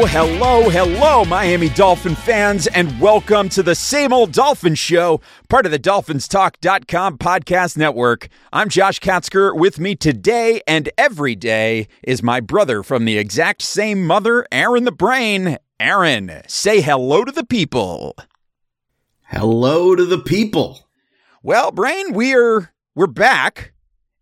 Hello, hello, hello, Miami Dolphin fans, and welcome to the Same Old Dolphin Show, part of the DolphinsTalk.com podcast network. I'm Josh Katzker. With me today and every day is my brother from the exact same mother, Aaron the Brain. Aaron, say hello to the people. Hello to the people. Well, Brain, we're we're back,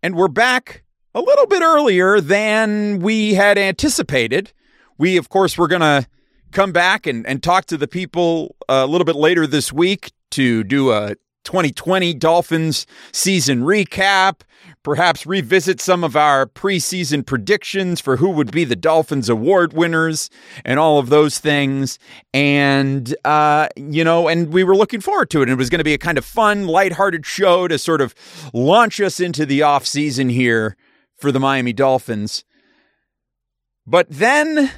and we're back a little bit earlier than we had anticipated. We, of course, we're going to come back and, and talk to the people a little bit later this week to do a 2020 Dolphins season recap, perhaps revisit some of our preseason predictions for who would be the Dolphins award winners and all of those things. And, uh, you know, and we were looking forward to it. And it was going to be a kind of fun, lighthearted show to sort of launch us into the off season here for the Miami Dolphins. But then,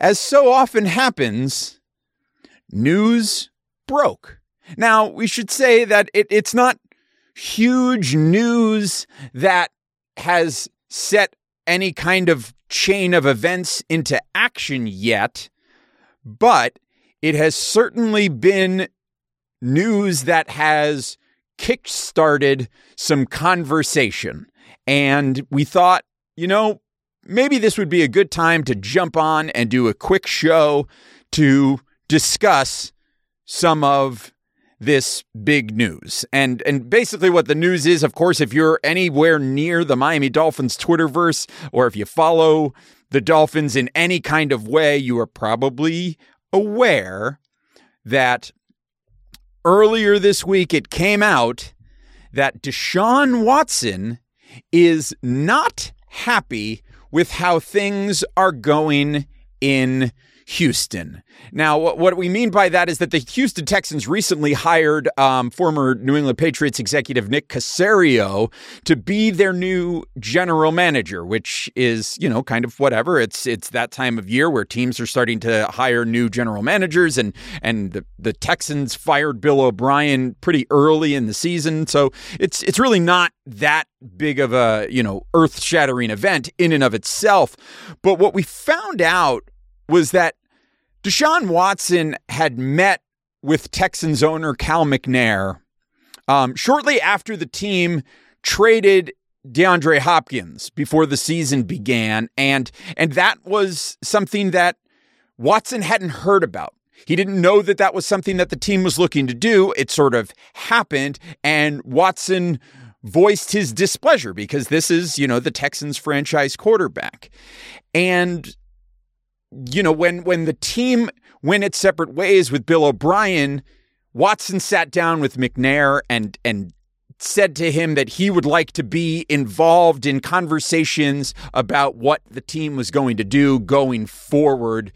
as so often happens, news broke. Now, we should say that it, it's not huge news that has set any kind of chain of events into action yet, but it has certainly been news that has kick-started some conversation. And we thought, you know, maybe this would be a good time to jump on and do a quick show to discuss some of this big news. And and basically what the news is, of course, if you're anywhere near the Miami Dolphins Twitterverse or if you follow the Dolphins in any kind of way, you are probably aware that earlier this week it came out that Deshaun Watson is not happy with how things are going in Houston. Now, what, we mean by that is that the Houston Texans recently hired um, former New England Patriots executive Nick Caserio to be their new general manager, which is, you know, kind of whatever. It's it's that time of year where teams are starting to hire new general managers, and and the, the Texans fired Bill O'Brien pretty early in the season, so it's it's really not that big of a you know earth shattering event in and of itself. But what we found out was that Deshaun Watson had met with Texans owner Cal McNair um, shortly after the team traded DeAndre Hopkins before the season began, and and that was something that Watson hadn't heard about. He didn't know that that was something that the team was looking to do. It sort of happened, and Watson voiced his displeasure because this is, you know, the Texans franchise quarterback. And you know, when when the team went its separate ways with Bill O'Brien, Watson sat down with McNair and and said to him that he would like to be involved in conversations about what the team was going to do going forward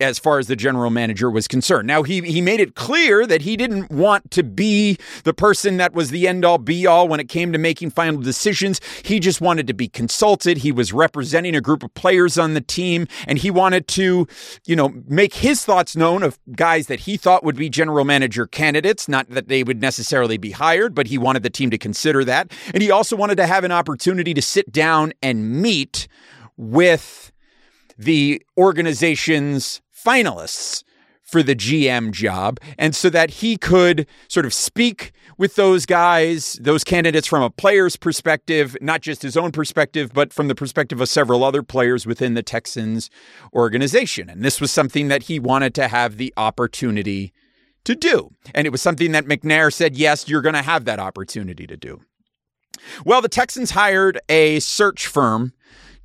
as far as the general manager was concerned. Now he he made it clear that he didn't want to be the person that was the end all be all when it came to making final decisions. He just wanted to be consulted. He was representing a group of players on the team and he wanted to, you know, make his thoughts known of guys that he thought would be general manager candidates, not that they would necessarily be hired, but he wanted the team to consider that. And he also wanted to have an opportunity to sit down and meet with the organization's finalists for the GM job. And so that he could sort of speak with those guys, those candidates from a player's perspective, not just his own perspective, but from the perspective of several other players within the Texans organization. And this was something that he wanted to have the opportunity to do. And it was something that McNair said, yes, you're going to have that opportunity to do. Well, the Texans hired a search firm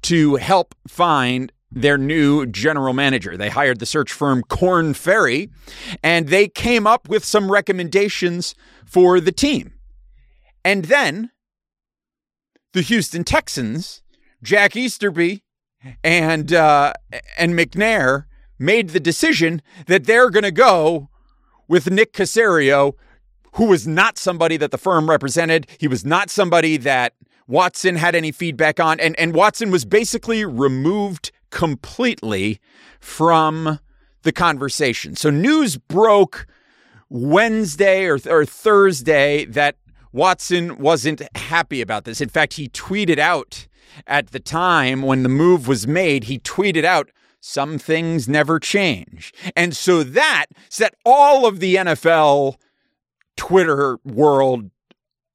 to help find their new general manager. They hired the search firm Korn Ferry, and they came up with some recommendations for the team. And then the Houston Texans, Jack Easterby and uh, and McNair made the decision that they're going to go with Nick Caserio, who was not somebody that the firm represented. He was not somebody that Watson had any feedback on, and and Watson was basically removed completely from the conversation. So news broke Wednesday or, or Thursday that Watson wasn't happy about this. In fact, he tweeted out at the time when the move was made, he tweeted out, some things never change. And so that set all of the NFL Twitter world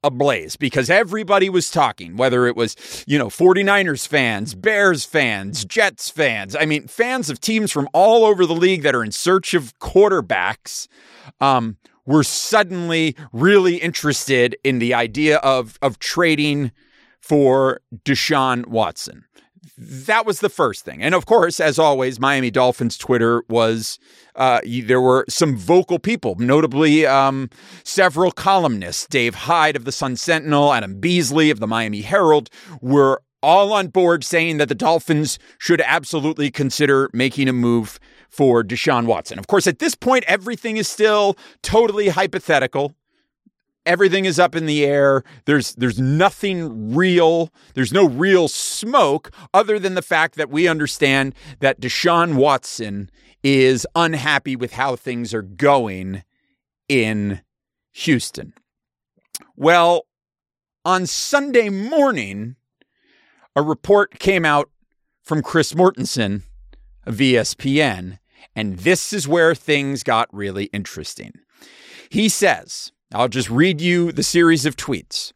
ablaze because everybody was talking, whether it was, you know, 49ers fans, Bears fans, Jets fans. I mean, fans of teams from all over the league that are in search of quarterbacks. Um, were suddenly really interested in the idea of of trading for Deshaun Watson. That was the first thing. And of course, as always, Miami Dolphins Twitter was uh, there were some vocal people, notably um, several columnists. Dave Hyde of the Sun Sentinel, Adam Beasley of the Miami Herald were all on board saying that the Dolphins should absolutely consider making a move for Deshaun Watson. Of course, at this point, everything is still totally hypothetical. Everything is up in the air. There's there's nothing real. There's no real smoke other than the fact that we understand that Deshaun Watson is unhappy with how things are going in Houston. Well, on Sunday morning, a report came out from Chris Mortensen of ESPN, and this is where things got really interesting. He says, I'll just read you the series of tweets.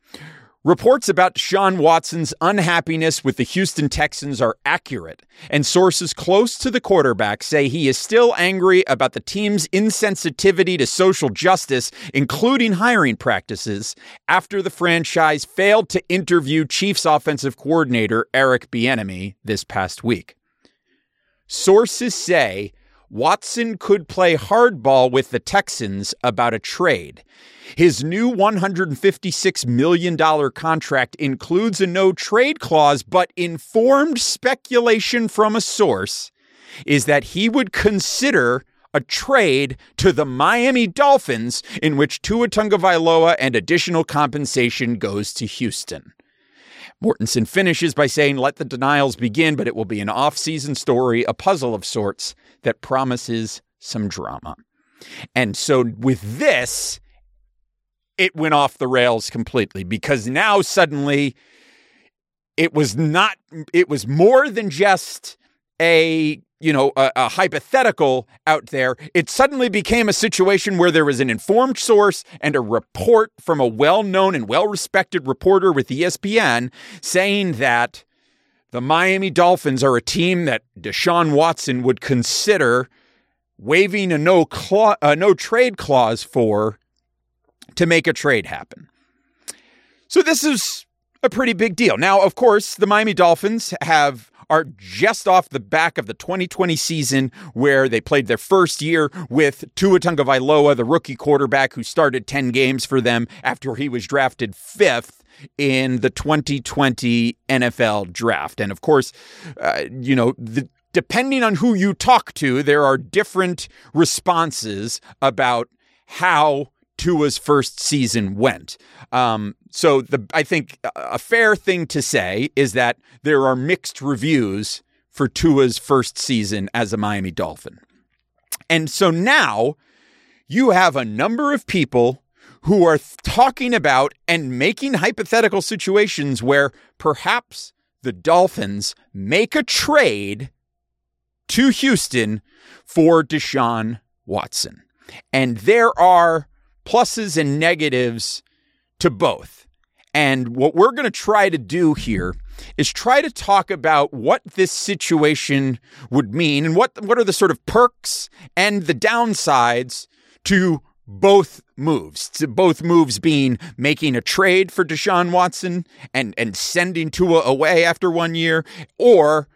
Reports about Sean Watson's unhappiness with the Houston Texans are accurate, and sources close to the quarterback say he is still angry about the team's insensitivity to social justice, including hiring practices, after the franchise failed to interview Chiefs offensive coordinator Eric Bieniemy this past week. Sources say Watson could play hardball with the Texans about a trade. His new $156 million contract includes a no trade clause, but informed speculation from a source is that he would consider a trade to the Miami Dolphins in which Tua Tagovailoa and additional compensation goes to Houston. Mortensen finishes by saying, Let the denials begin, but it will be an off season story, a puzzle of sorts that promises some drama. And so with this, it went off the rails completely because now suddenly it was not, it was more than just a you know, a, a, hypothetical out there, it suddenly became a situation where there was an informed source and a report from a well known and well respected reporter with ESPN saying that the Miami Dolphins are a team that Deshaun Watson would consider waiving a no, no trade clause for to make a trade happen. So this is a pretty big deal. Now, of course, the Miami Dolphins have are just off the back of the 2020 season where they played their first year with Tua Tagovailoa, the rookie quarterback who started 10 games for them after he was drafted fifth in the 2020 NFL draft. And of course, uh, you know, the, depending on who you talk to, there are different responses about how Tua's first season went. Um, so the I think a fair thing to say is that there are mixed reviews for Tua's first season as a Miami Dolphin. And so now you have a number of people who are talking about and making hypothetical situations where perhaps the Dolphins make a trade to Houston for Deshaun Watson. And there are pluses and negatives to both. And what we're going to try to do here is try to talk about what this situation would mean and what what are the sort of perks and the downsides to both moves. To both moves being making a trade for Deshaun Watson and and sending Tua away after one year or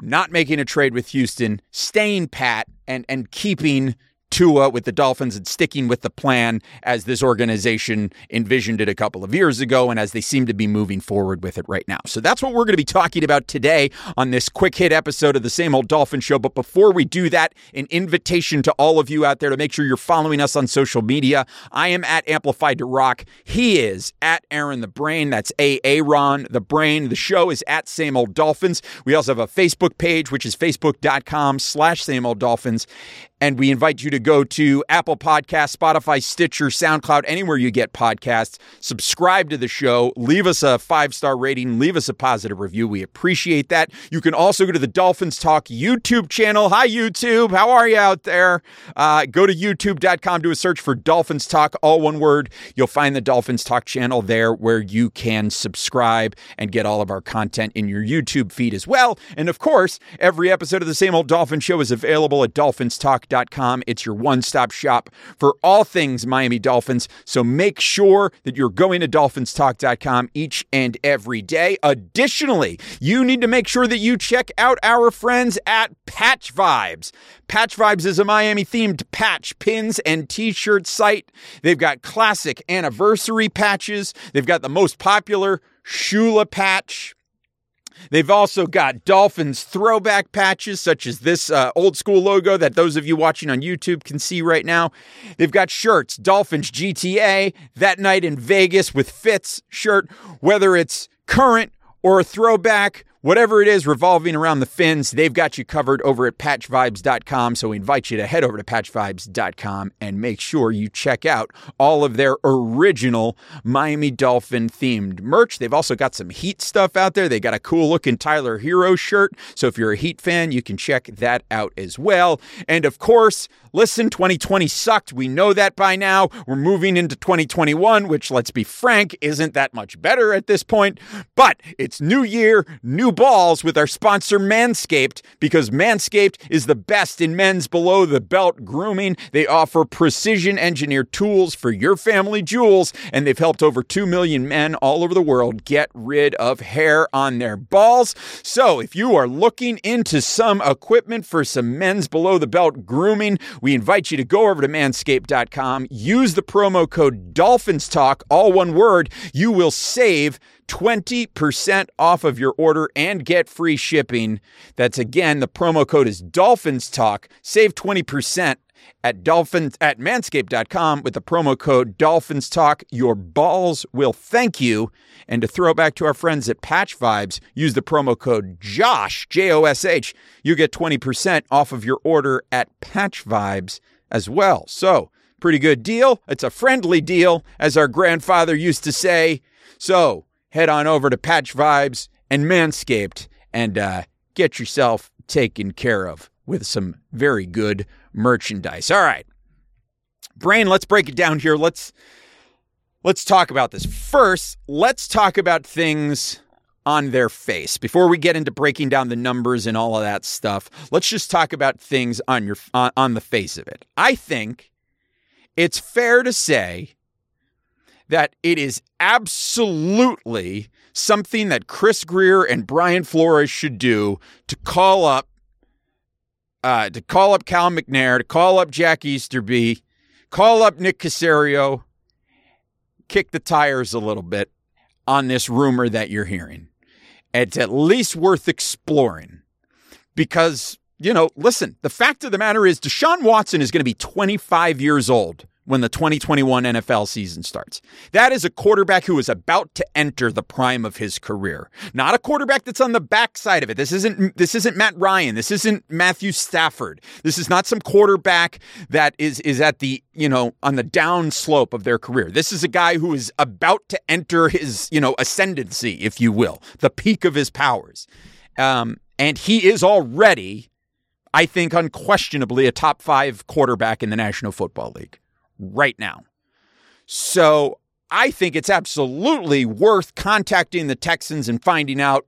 not making a trade with Houston, staying pat, and and keeping Tua with the Dolphins and sticking with the plan as this organization envisioned it a couple of years ago and as they seem to be moving forward with it right now. So that's what we're going to be talking about today on this quick hit episode of the Same Old Dolphin Show. But before we do that, an invitation to all of you out there to make sure you're following us on social media. I am at Amplified to Rock. He is at Aaron the Brain. That's A Aaron the Brain. The show is at Same Old Dolphins. We also have a Facebook page, which is facebook.com slash Same Old Dolphins. And we invite you to go to Apple Podcasts, Spotify, Stitcher, SoundCloud, anywhere you get podcasts. Subscribe to the show. Leave us a five star rating. Leave us a positive review. We appreciate that. You can also go to the Dolphins Talk YouTube channel. Hi, YouTube. How are you out there? Uh, go to youtube.com, do a search for Dolphins Talk, all one word. You'll find the Dolphins Talk channel there where you can subscribe and get all of our content in your YouTube feed as well. And of course, every episode of the same old Dolphin Show is available at Dolphins Talk Dolphins.com. It's your one stop shop for all things Miami Dolphins. So make sure that you're going to dolphinstalk.com each and every day. Additionally, you need to make sure that you check out our friends at Patch Vibes. Patch Vibes is a Miami themed patch, pins, and t shirt site. They've got classic anniversary patches, they've got the most popular Shula patch. They've also got Dolphins throwback patches, such as this uh, old school logo that those of you watching on YouTube can see right now. They've got shirts, Dolphins GTA, that night in Vegas with Fitz shirt, whether it's current or a throwback, whatever it is revolving around the fins, they've got you covered over at patchvibes.com. So we invite you to head over to patchvibes.com and make sure you check out all of their original Miami Dolphin themed merch. They've also got some Heat stuff out there. They got a cool looking Tyler Herro shirt. So if you're a Heat fan, you can check that out as well. And of course, listen, 2020 sucked. We know that by now. We're moving into 2021, which let's be frank, isn't that much better at this point. But it's new year, new balls with our sponsor Manscaped because Manscaped is the best in men's below the belt grooming. They offer precision engineered tools for your family jewels, and they've helped over 2 million men all over the world get rid of hair on their balls. So if you are looking into some equipment for some men's below the belt grooming, we invite you to go over to manscaped.com, use the promo code Dolphins Talk, all one word. You will save 20% off of your order and get free shipping. That's again, the promo code is Dolphins Talk. Save 20% at dolphins at manscaped.com with the promo code Dolphins Talk. Your balls will thank you. And to throw back to our friends at Patch Vibes, use the promo code Josh, J O S H. You get 20% off of your order at Patch Vibes as well. So, pretty good deal. It's a friendly deal, as our grandfather used to say. So, head on over to Patch Vibes and Manscaped and uh, get yourself taken care of with some very good merchandise. All right. Brain, let's break it down here. Let's let's talk about this. First, let's talk about things on their face. Before we get into breaking down the numbers and all of that stuff, let's just talk about things on your on, on the face of it. I think it's fair to say that it is absolutely something that Chris Grier and Brian Flores should do to call up uh, to call up Cal McNair, to call up Jack Easterby, call up Nick Caserio, kick the tires a little bit on this rumor that you're hearing. It's at least worth exploring because, you know, listen, the fact of the matter is Deshaun Watson is going to be 25 years old when the 2021 NFL season starts. That is a quarterback who is about to enter the prime of his career. Not a quarterback that's on the backside of it. This isn't this isn't Matt Ryan. This isn't Matthew Stafford. This is not some quarterback that is is at the, you know, on the down slope of their career. This is a guy who is about to enter his, you know, ascendancy, if you will, the peak of his powers. Um, and he is already I think unquestionably a top 5 quarterback in the National Football League right now. So I think it's absolutely worth contacting the Texans and finding out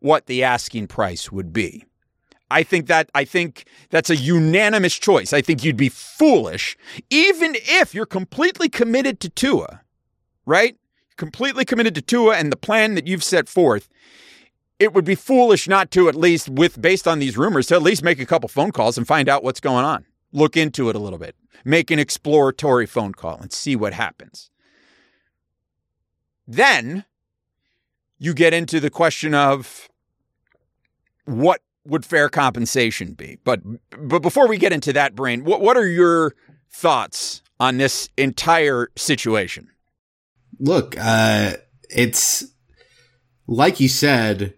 what the asking price would be. I think that I think that's a unanimous choice. I think you'd be foolish even if you're completely committed to Tua, right? Completely committed to Tua and the plan that you've set forth. it would be foolish not to at least with based on these rumors to at least make a couple phone calls and find out what's going on. Look into it a little bit. Make an exploratory phone call and see what happens. Then you get into the question of what would fair compensation be? But but before we get into that, brain, what what are your thoughts on this entire situation? Look, uh, it's like you said,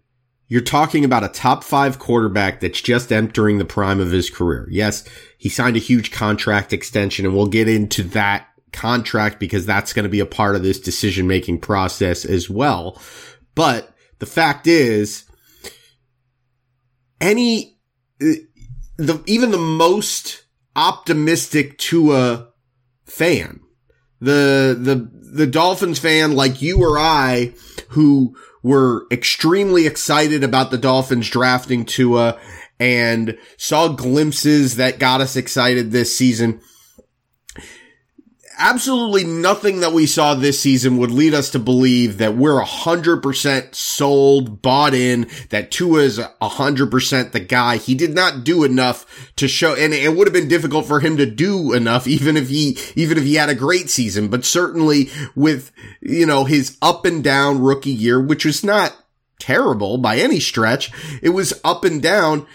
you're talking about a top five quarterback that's just entering the prime of his career. Yes, he signed a huge contract extension, and we'll get into that contract because that's going to be a part of this decision making process as well. But the fact is, any, the, even the most optimistic Tua fan, the, the, the Dolphins fan like you or I who were extremely excited about the Dolphins drafting Tua and saw glimpses that got us excited this season absolutely nothing that we saw this season would lead us to believe that we're 100% sold, bought in, that Tua is 100% the guy. He did not do enough to show, and it would have been difficult for him to do enough even if he, even if he had a great season, but certainly with, you know, his up and down rookie year, which was not terrible by any stretch. It was up and down.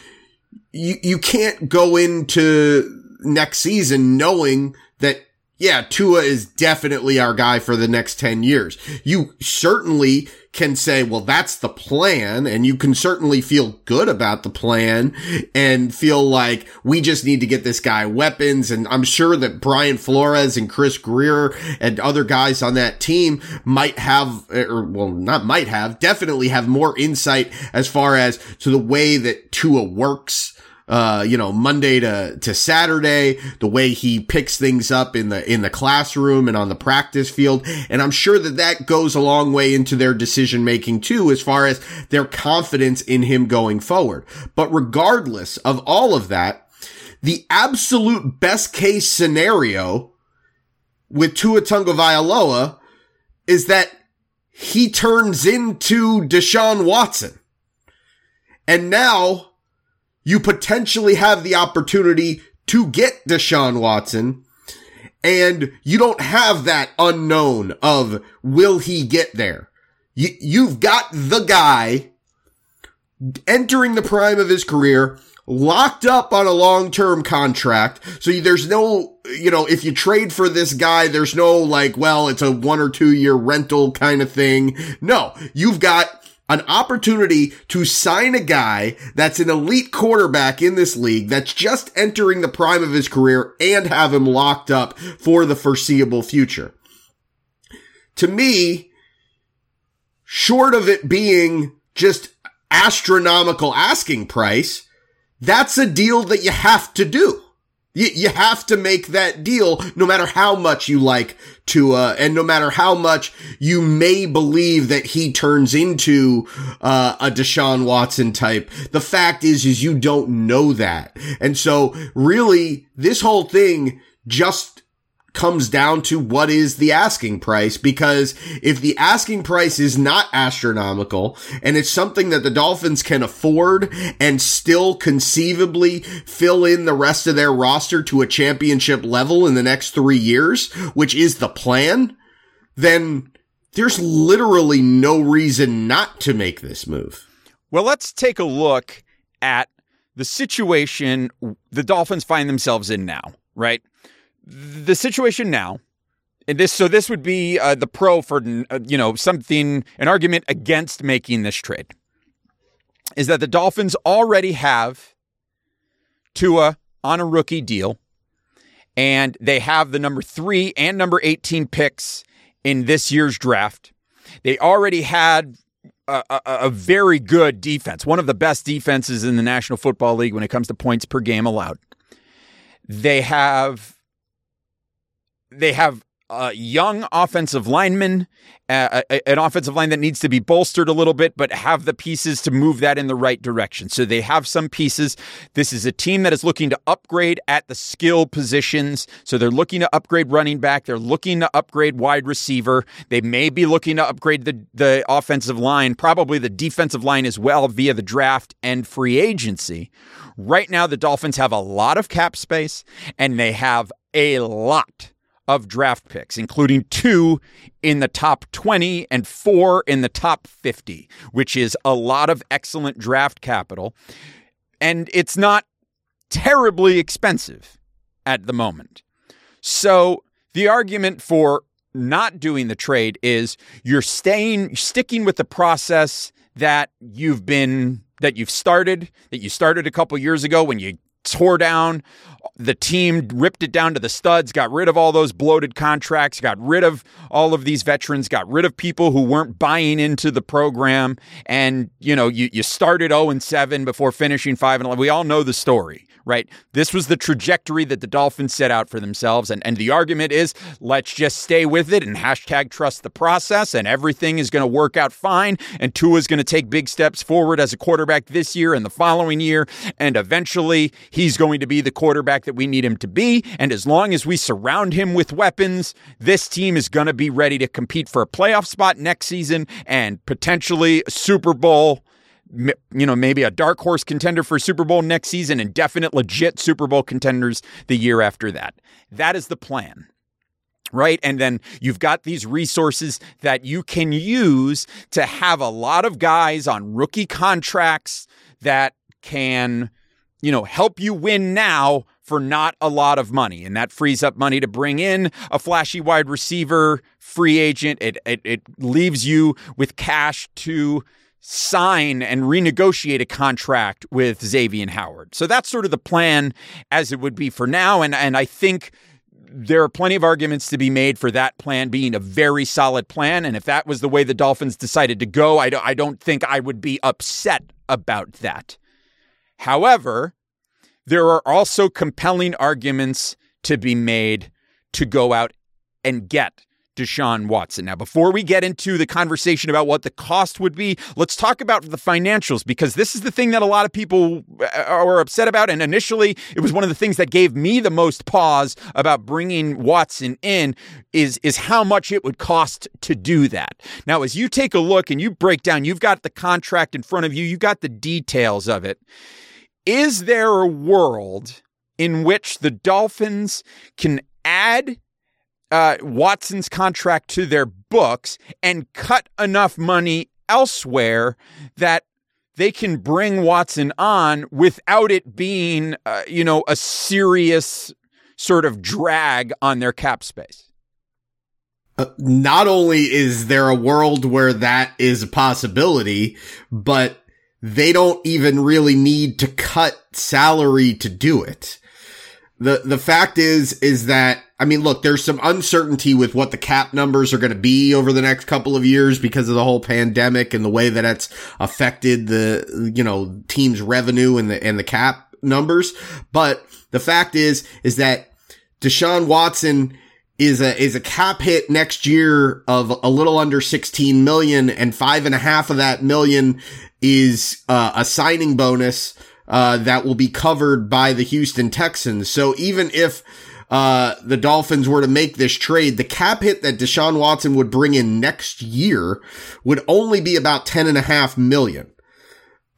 You, you can't go into next season knowing that yeah, Tua is definitely our guy for the next 10 years. You certainly can say, well, that's the plan. And you can certainly feel good about the plan and feel like we just need to get this guy weapons. And I'm sure that Brian Flores and Chris Grier and other guys on that team might have, or well, not might have, definitely have more insight as far as to the way that Tua works uh, you know, Monday to, to Saturday, the way he picks things up in the, in the classroom and on the practice field. And I'm sure that that goes a long way into their decision making too, as far as their confidence in him going forward. But regardless of all of that, the absolute best case scenario with Tua Tagovailoa is that he turns into Deshaun Watson. And now you potentially have the opportunity to get Deshaun Watson and you don't have that unknown of will he get there? You, you've got the guy entering the prime of his career, locked up on a long-term contract. So there's no, you know, if you trade for this guy, there's no like, well, it's a one or two year rental kind of thing. No, you've got an opportunity to sign a guy that's an elite quarterback in this league that's just entering the prime of his career and have him locked up for the foreseeable future. To me, short of it being just astronomical asking price, that's a deal that you have to do. You, you have to make that deal no matter how much you like Tua and no matter how much you may believe that he turns into uh, a Deshaun Watson type. The fact is, is you don't know that. And so really this whole thing just comes down to what is the asking price because if the asking price is not astronomical and it's something that the Dolphins can afford and still conceivably fill in the rest of their roster to a championship level in the next three years, which is the plan, then there's literally no reason not to make this move. Well, let's take a look at the situation the Dolphins find themselves in now, right? The situation now, and this so this would be uh, the pro for uh, you know something an argument against making this trade is that the Dolphins already have Tua on a rookie deal, and they have the number three and number eighteen picks in this year's draft. They already had a, a, a, very good defense, one of the best defenses in the National Football League when it comes to points per game allowed. They have they have a young offensive lineman, an offensive line that needs to be bolstered a little bit, but have the pieces to move that in the right direction. So they have some pieces. This is a team that is looking to upgrade at the skill positions. So they're looking to upgrade running back. They're looking to upgrade wide receiver. They may be looking to upgrade the, the offensive line, probably the defensive line as well via the draft and free agency. Right now, the Dolphins have a lot of cap space and they have a lot of draft picks, including two in the top 20 and four in the top 50, which is a lot of excellent draft capital. And it's not terribly expensive at the moment. So the argument for not doing the trade is you're staying sticking with the process that you've been that you've started that you started a couple years ago when you tore down the team, ripped it down to the studs, got rid of all those bloated contracts, got rid of all of these veterans, got rid of people who weren't buying into the program. And, you know, you, you started 0 and 7 before finishing 5 and 11. We all know the story right? This was the trajectory that the Dolphins set out for themselves. And, and the argument is let's just stay with it and hashtag trust the process, and everything is going to work out fine. And Tua is going to take big steps forward as a quarterback this year and the following year. And eventually, he's going to be the quarterback that we need him to be. And as long as we surround him with weapons, this team is going to be ready to compete for a playoff spot next season and potentially Super Bowl you know, maybe a dark horse contender for Super Bowl next season and definite legit Super Bowl contenders the year after that. That is the plan. Right. And then you've got these resources that you can use to have a lot of guys on rookie contracts that can, you know, help you win now for not a lot of money. And that frees up money to bring in a flashy wide receiver, free agent. It, it, it leaves you with cash to sign and renegotiate a contract with Xavier Howard. So that's sort of the plan as it would be for now. And, and I think there are plenty of arguments to be made for that plan being a very solid plan. And if that was the way the Dolphins decided to go, I don't, I don't think I would be upset about that. However, there are also compelling arguments to be made to go out and get Deshaun Watson. Now, before we get into the conversation about what the cost would be, let's talk about the financials because this is the thing that a lot of people uh, are upset about. And initially, it was one of the things that gave me the most pause about bringing Watson in is, is how much it would cost to do that. Now, as you take a look and you break down, you've got the contract in front of you, you've got the details of it. Is there a world in which the Dolphins can add uh, Watson's contract to their books and cut enough money elsewhere that they can bring Watson on without it being, uh, you know, a serious sort of drag on their cap space. Uh, not only is there a world where that is a possibility, but they don't even really need to cut salary to do it. The, the fact is, is that I mean, look, there's some uncertainty with what the cap numbers are going to be over the next couple of years because of the whole pandemic and the way that it's affected the, you know, team's revenue and the, and the cap numbers. But the fact is, is that Deshaun Watson is a, is a cap hit next year of a little under 16 million and five and a half of that million is uh, a signing bonus, uh, that will be covered by the Houston Texans. So even if, uh, the Dolphins were to make this trade, the cap hit that Deshaun Watson would bring in next year would only be about 10 and a half million.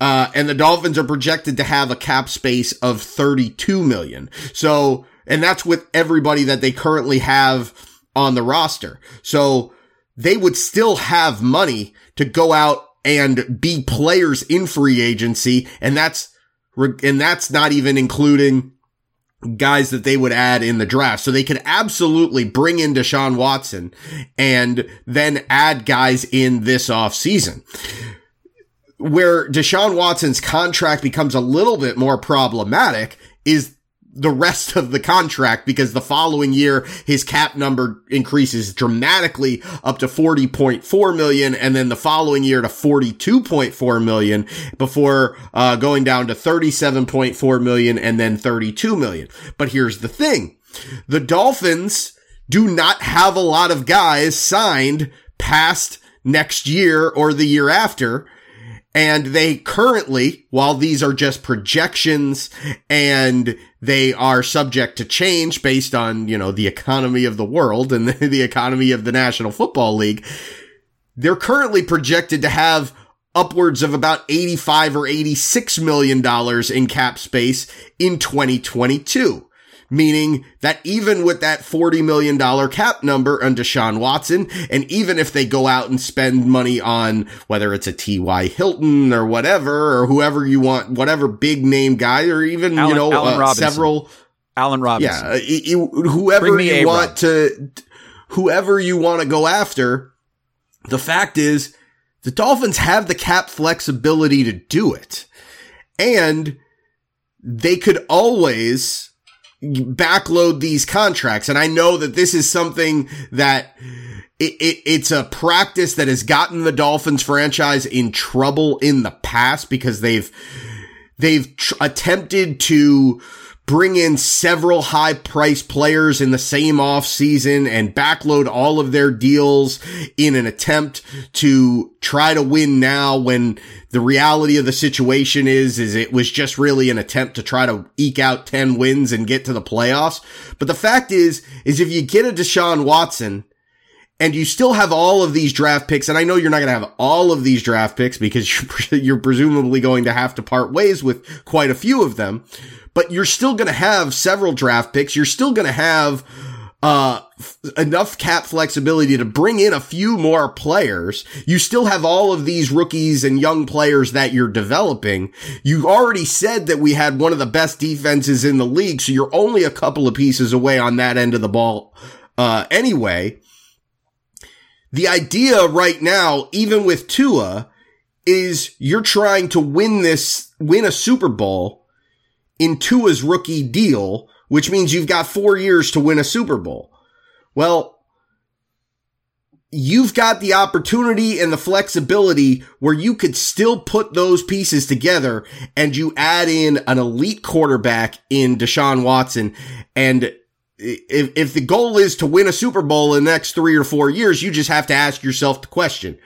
Uh, and the Dolphins are projected to have a cap space of 32 million. So, and that's with everybody that they currently have on the roster. So they would still have money to go out and be players in free agency. And that's, and that's not even including guys that they would add in the draft. So they could absolutely bring in Deshaun Watson and then add guys in this offseason. Where Deshaun Watson's contract becomes a little bit more problematic is the rest of the contract because the following year his cap number increases dramatically up to 40.4 million and then the following year to 42.4 million before uh, going down to 37.4 million and then 32 million. But here's the thing. The Dolphins do not have a lot of guys signed past next year or the year after. And they currently, while these are just projections and they are subject to change based on, you know, the economy of the world and the, the economy of the National Football League, they're currently projected to have upwards of about 85 or 86 million dollars in cap space in 2022 meaning that even with that $40 million cap number on Deshaun Watson, and even if they go out and spend money on whether it's a T.Y. Hilton or whatever, or whoever you want, whatever big name guy, or even, Allen, you know, uh, several. Allen Robinson. Yeah. You, whoever you want to, whoever you want to go after, the fact is the Dolphins have the cap flexibility to do it. And they could always backload these contracts. And I know that this is something that it, it, it's a practice that has gotten the Dolphins franchise in trouble in the past because they've, they've tr- attempted to bring in several high priced players in the same off season and backload all of their deals in an attempt to try to win now when the reality of the situation is, is it was just really an attempt to try to eke out 10 wins and get to the playoffs. But the fact is, is if you get a Deshaun Watson, and you still have all of these draft picks, and I know you're not going to have all of these draft picks because you're, you're presumably going to have to part ways with quite a few of them but you're still going to have several draft picks. You're still going to have uh, f- enough cap flexibility to bring in a few more players. You still have all of these rookies and young players that you're developing. You already said that we had one of the best defenses in the league, so you're only a couple of pieces away on that end of the ball. Uh, anyway, the idea right now, even with Tua, is you're trying to win this, win a Super Bowl in Tua's rookie deal, which means you've got four years to win a Super Bowl. Well, you've got the opportunity and the flexibility where you could still put those pieces together and you add in an elite quarterback in Deshaun Watson. And if, if the goal is to win a Super Bowl in the next three or four years, you just have to ask yourself the question.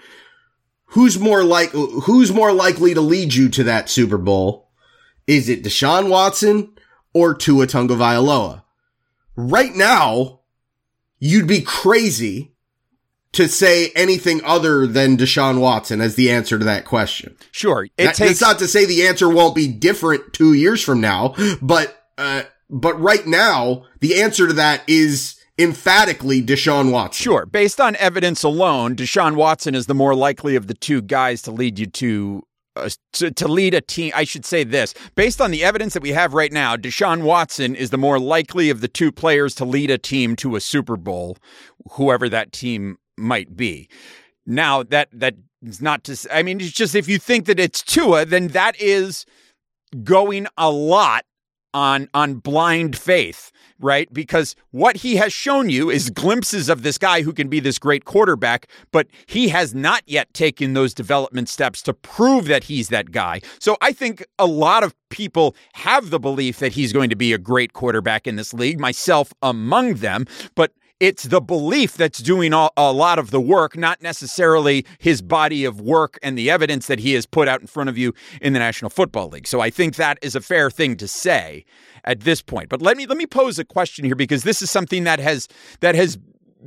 Who's more like, who's more likely to lead you to that Super Bowl? Is it Deshaun Watson or Tua Tagovailoa? Right now, you'd be crazy to say anything other than Deshaun Watson as the answer to that question. Sure. It that, takes, that's not to say the answer won't be different two years from now, but, uh, but right now, the answer to that is emphatically Deshaun Watson. Sure. Based on evidence alone, Deshaun Watson is the more likely of the two guys to lead you to uh, to, to, lead a team. I should say this based on the evidence that we have right now, Deshaun Watson is the more likely of the two players to lead a team to a Super Bowl, whoever that team might be. Now that that is not to. I mean, it's just if you think that it's Tua, then that is going a lot on on blind faith right? Because what he has shown you is glimpses of this guy who can be this great quarterback, but he has not yet taken those development steps to prove that he's that guy. So I think a lot of people have the belief that he's going to be a great quarterback in this league, myself among them, but it's the belief that's doing all, a lot of the work, not necessarily his body of work and the evidence that he has put out in front of you in the National Football League. So I think that is a fair thing to say at this point. But let me let me pose a question here because this is something that has that has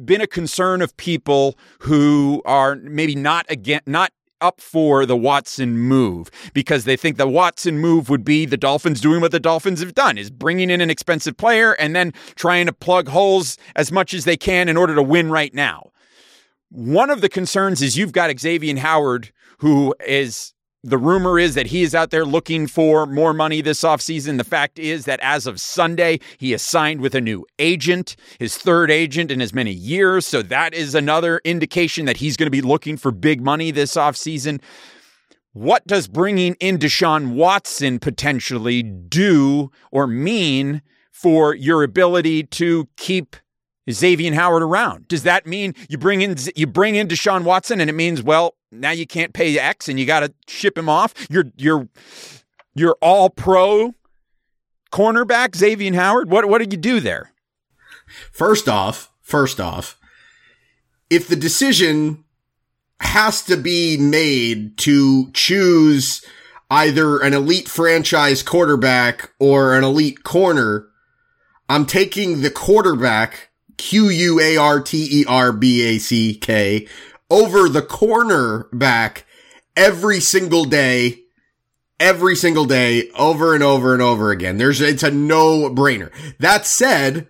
been a concern of people who are maybe not again not up for the Watson move because they think the Watson move would be the Dolphins doing what the Dolphins have done is bringing in an expensive player and then trying to plug holes as much as they can in order to win right now. One of the concerns is you've got Xavier Howard who is the rumor is that he is out there looking for more money this offseason. The fact is that as of Sunday, he is signed with a new agent, his third agent in as many years. So that is another indication that he's going to be looking for big money this offseason. What does bringing in Deshaun Watson potentially do or mean for your ability to keep Xavier Howard around? Does that mean you bring in you bring in Deshaun Watson and it means well now you can't pay X and you got to ship him off? You're you're you're all pro cornerback Xavier Howard. What what did you do there? First off, first off, if the decision has to be made to choose either an elite franchise quarterback or an elite corner, I'm taking the quarterback, Q-U-A-R-T-E-R-B-A-C-K, over the cornerback every single day, every single day, over and over and over again. There's, it's a no brainer. That said,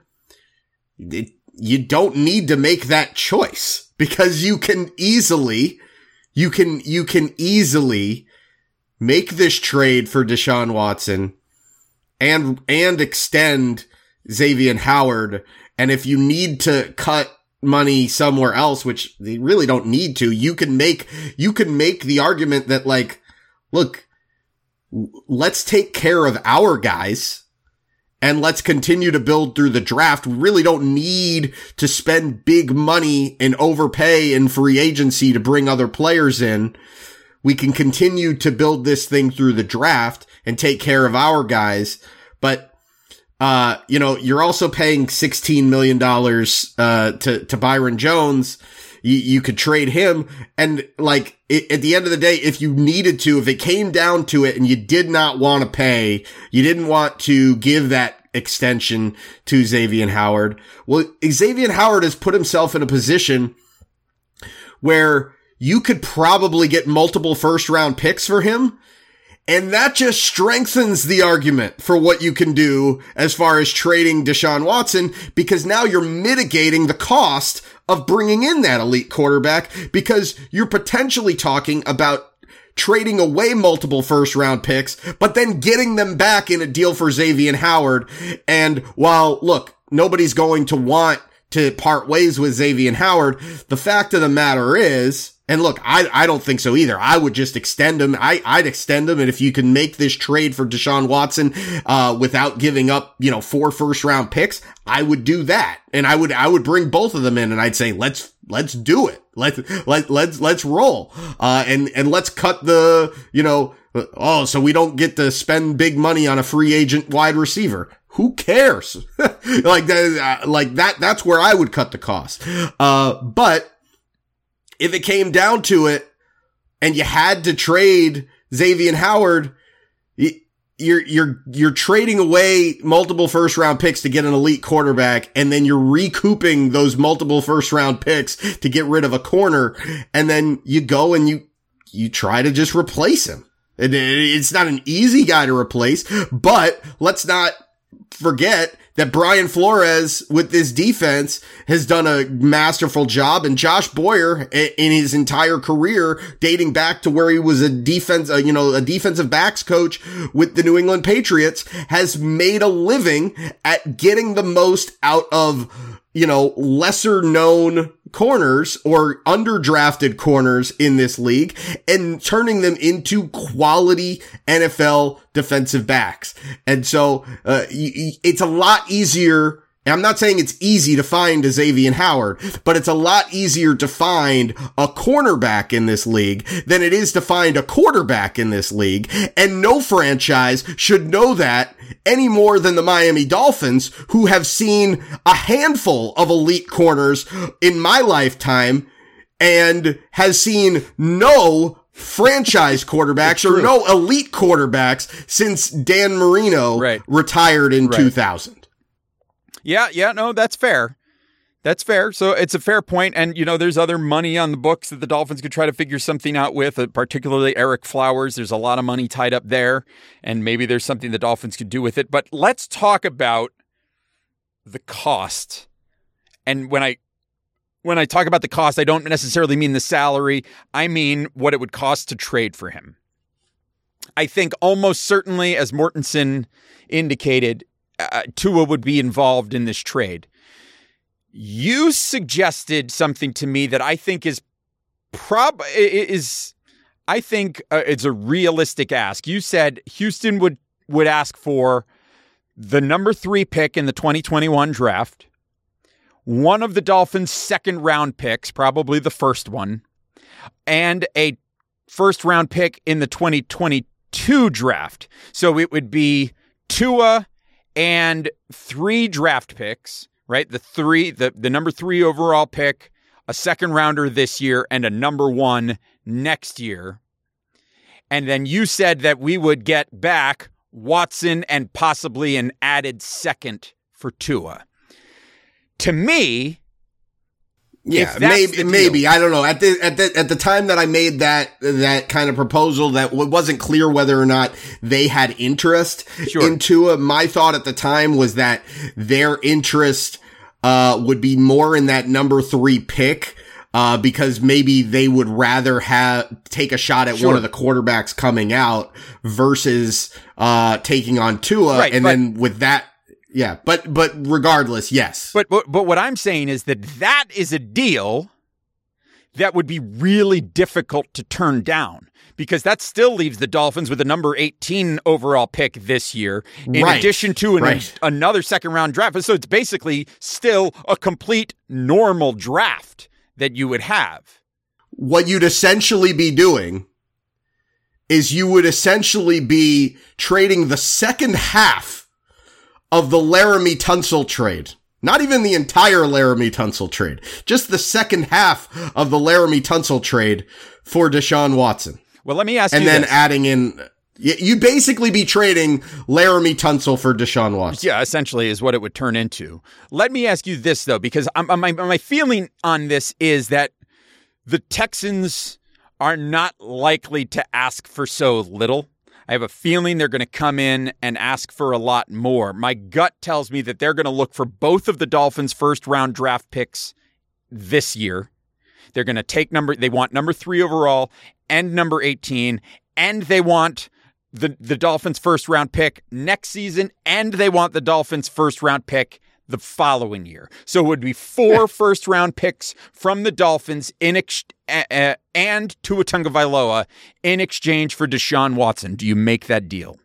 it, you don't need to make that choice because you can easily, you can, you can easily make this trade for Deshaun Watson and, and extend Xavier Howard. And if you need to cut money somewhere else, which they really don't need to, you can make, you can make the argument that like, look, let's take care of our guys and let's continue to build through the draft. We really don't need to spend big money and overpay in free agency to bring other players in. We can continue to build this thing through the draft and take care of our guys. But, uh, you know, you're also paying $16 million, uh, to, to Byron Jones. You, you could trade him. And like it, at the end of the day, if you needed to, if it came down to it and you did not want to pay, you didn't want to give that extension to Xavier Howard. Well, Xavier Howard has put himself in a position where you could probably get multiple first round picks for him. And that just strengthens the argument for what you can do as far as trading Deshaun Watson because now you're mitigating the cost of bringing in that elite quarterback because you're potentially talking about trading away multiple first round picks, but then getting them back in a deal for Xavier Howard. And while look, nobody's going to want to part ways with Xavier Howard, the fact of the matter is, and look, I, I don't think so either. I would just extend him. I, I'd extend him. And if you can make this trade for Deshaun Watson, uh, without giving up, you know, four first round picks, I would do that. And I would, I would bring both of them in and I'd say, let's, let's do it. Let's, let, let's, let's roll. Uh, and, and let's cut the, you know, oh, so we don't get to spend big money on a free agent wide receiver. Who cares? like that, uh, like that, that's where I would cut the cost. Uh, but, if it came down to it and you had to trade Xavier Howard, you're, you're, you're trading away multiple first round picks to get an elite quarterback. And then you're recouping those multiple first round picks to get rid of a corner. And then you go and you, you try to just replace him. It's not an easy guy to replace, but let's not forget that Brian Flores with this defense has done a masterful job. And Josh Boyer in his entire career dating back to where he was a defense, uh, you know, a defensive backs coach with the New England Patriots has made a living at getting the most out of you know, lesser known corners or underdrafted corners in this league and turning them into quality NFL defensive backs. And so, uh, it's a lot easier and I'm not saying it's easy to find a Xavier Howard, but it's a lot easier to find a cornerback in this league than it is to find a quarterback in this league. And no franchise should know that any more than the Miami Dolphins, who have seen a handful of elite corners in my lifetime and has seen no franchise quarterbacks or no elite quarterbacks since Dan Marino right. retired in right. 2000. Yeah, yeah, no, that's fair. That's fair. So it's a fair point. And, you know, there's other money on the books that the Dolphins could try to figure something out with, uh, particularly Ereck Flowers. There's a lot of money tied up there. And maybe there's something the Dolphins could do with it. But let's talk about the cost. And when I when I talk about the cost, I don't necessarily mean the salary. I mean what it would cost to trade for him. I think almost certainly, as Mortensen indicated, uh, Tua would be involved in this trade. You suggested something to me that I think is prob is I think uh, it's a realistic ask. You said Houston would would ask for the number 3 pick in the 2021 draft, one of the Dolphins' second round picks, probably the first one, and a first round pick in the 2022 draft. So it would be Tua and three draft picks, right? The three, the, the number three overall pick, a second rounder this year, and a number one next year. And then you said that we would get back Watson and possibly an added second for Tua. To me, Yeah, maybe maybe I don't know. At the at the at the time that I made that that kind of proposal, that it wasn't clear whether or not they had interest Sure. in Tua. My thought at the time was that their interest uh, would be more in that number three pick. Uh, because maybe they would rather have take a shot at Sure. one of the quarterbacks coming out versus uh taking on Tua, Right, and but- then with that, yeah. But but regardless, yes. But, but but what I'm saying is that that is a deal that would be really difficult to turn down because that still leaves the Dolphins with a number 18 overall pick this year in Right, addition to an, right. another second round draft. So it's basically still a complete normal draft that you would have. what you'd essentially be doing is you would essentially be trading the second half of the Laremy Tunsil trade. Not even the entire Laremy Tunsil trade. Just the second half of the Laremy Tunsil trade for Deshaun Watson. Well, let me ask And you And then this. adding in, you'd basically be trading Laremy Tunsil for Deshaun Watson. Yeah, essentially is what it would turn into. Let me ask you this though, because I'm, my my feeling on this is that the Texans are not likely to ask for so little. I have a feeling they're going to come in and ask for a lot more. My gut tells me that they're going to look for both of the Dolphins' first round draft picks this year. They're going to take number, they want number three overall and number 18, and they want the, the Dolphins' first round pick next season, and they want the Dolphins' first round pick the following year. So it would be four first round picks from the Dolphins in ex- uh, and Tua Tagovailoa in exchange for Deshaun Watson. Do you make that deal?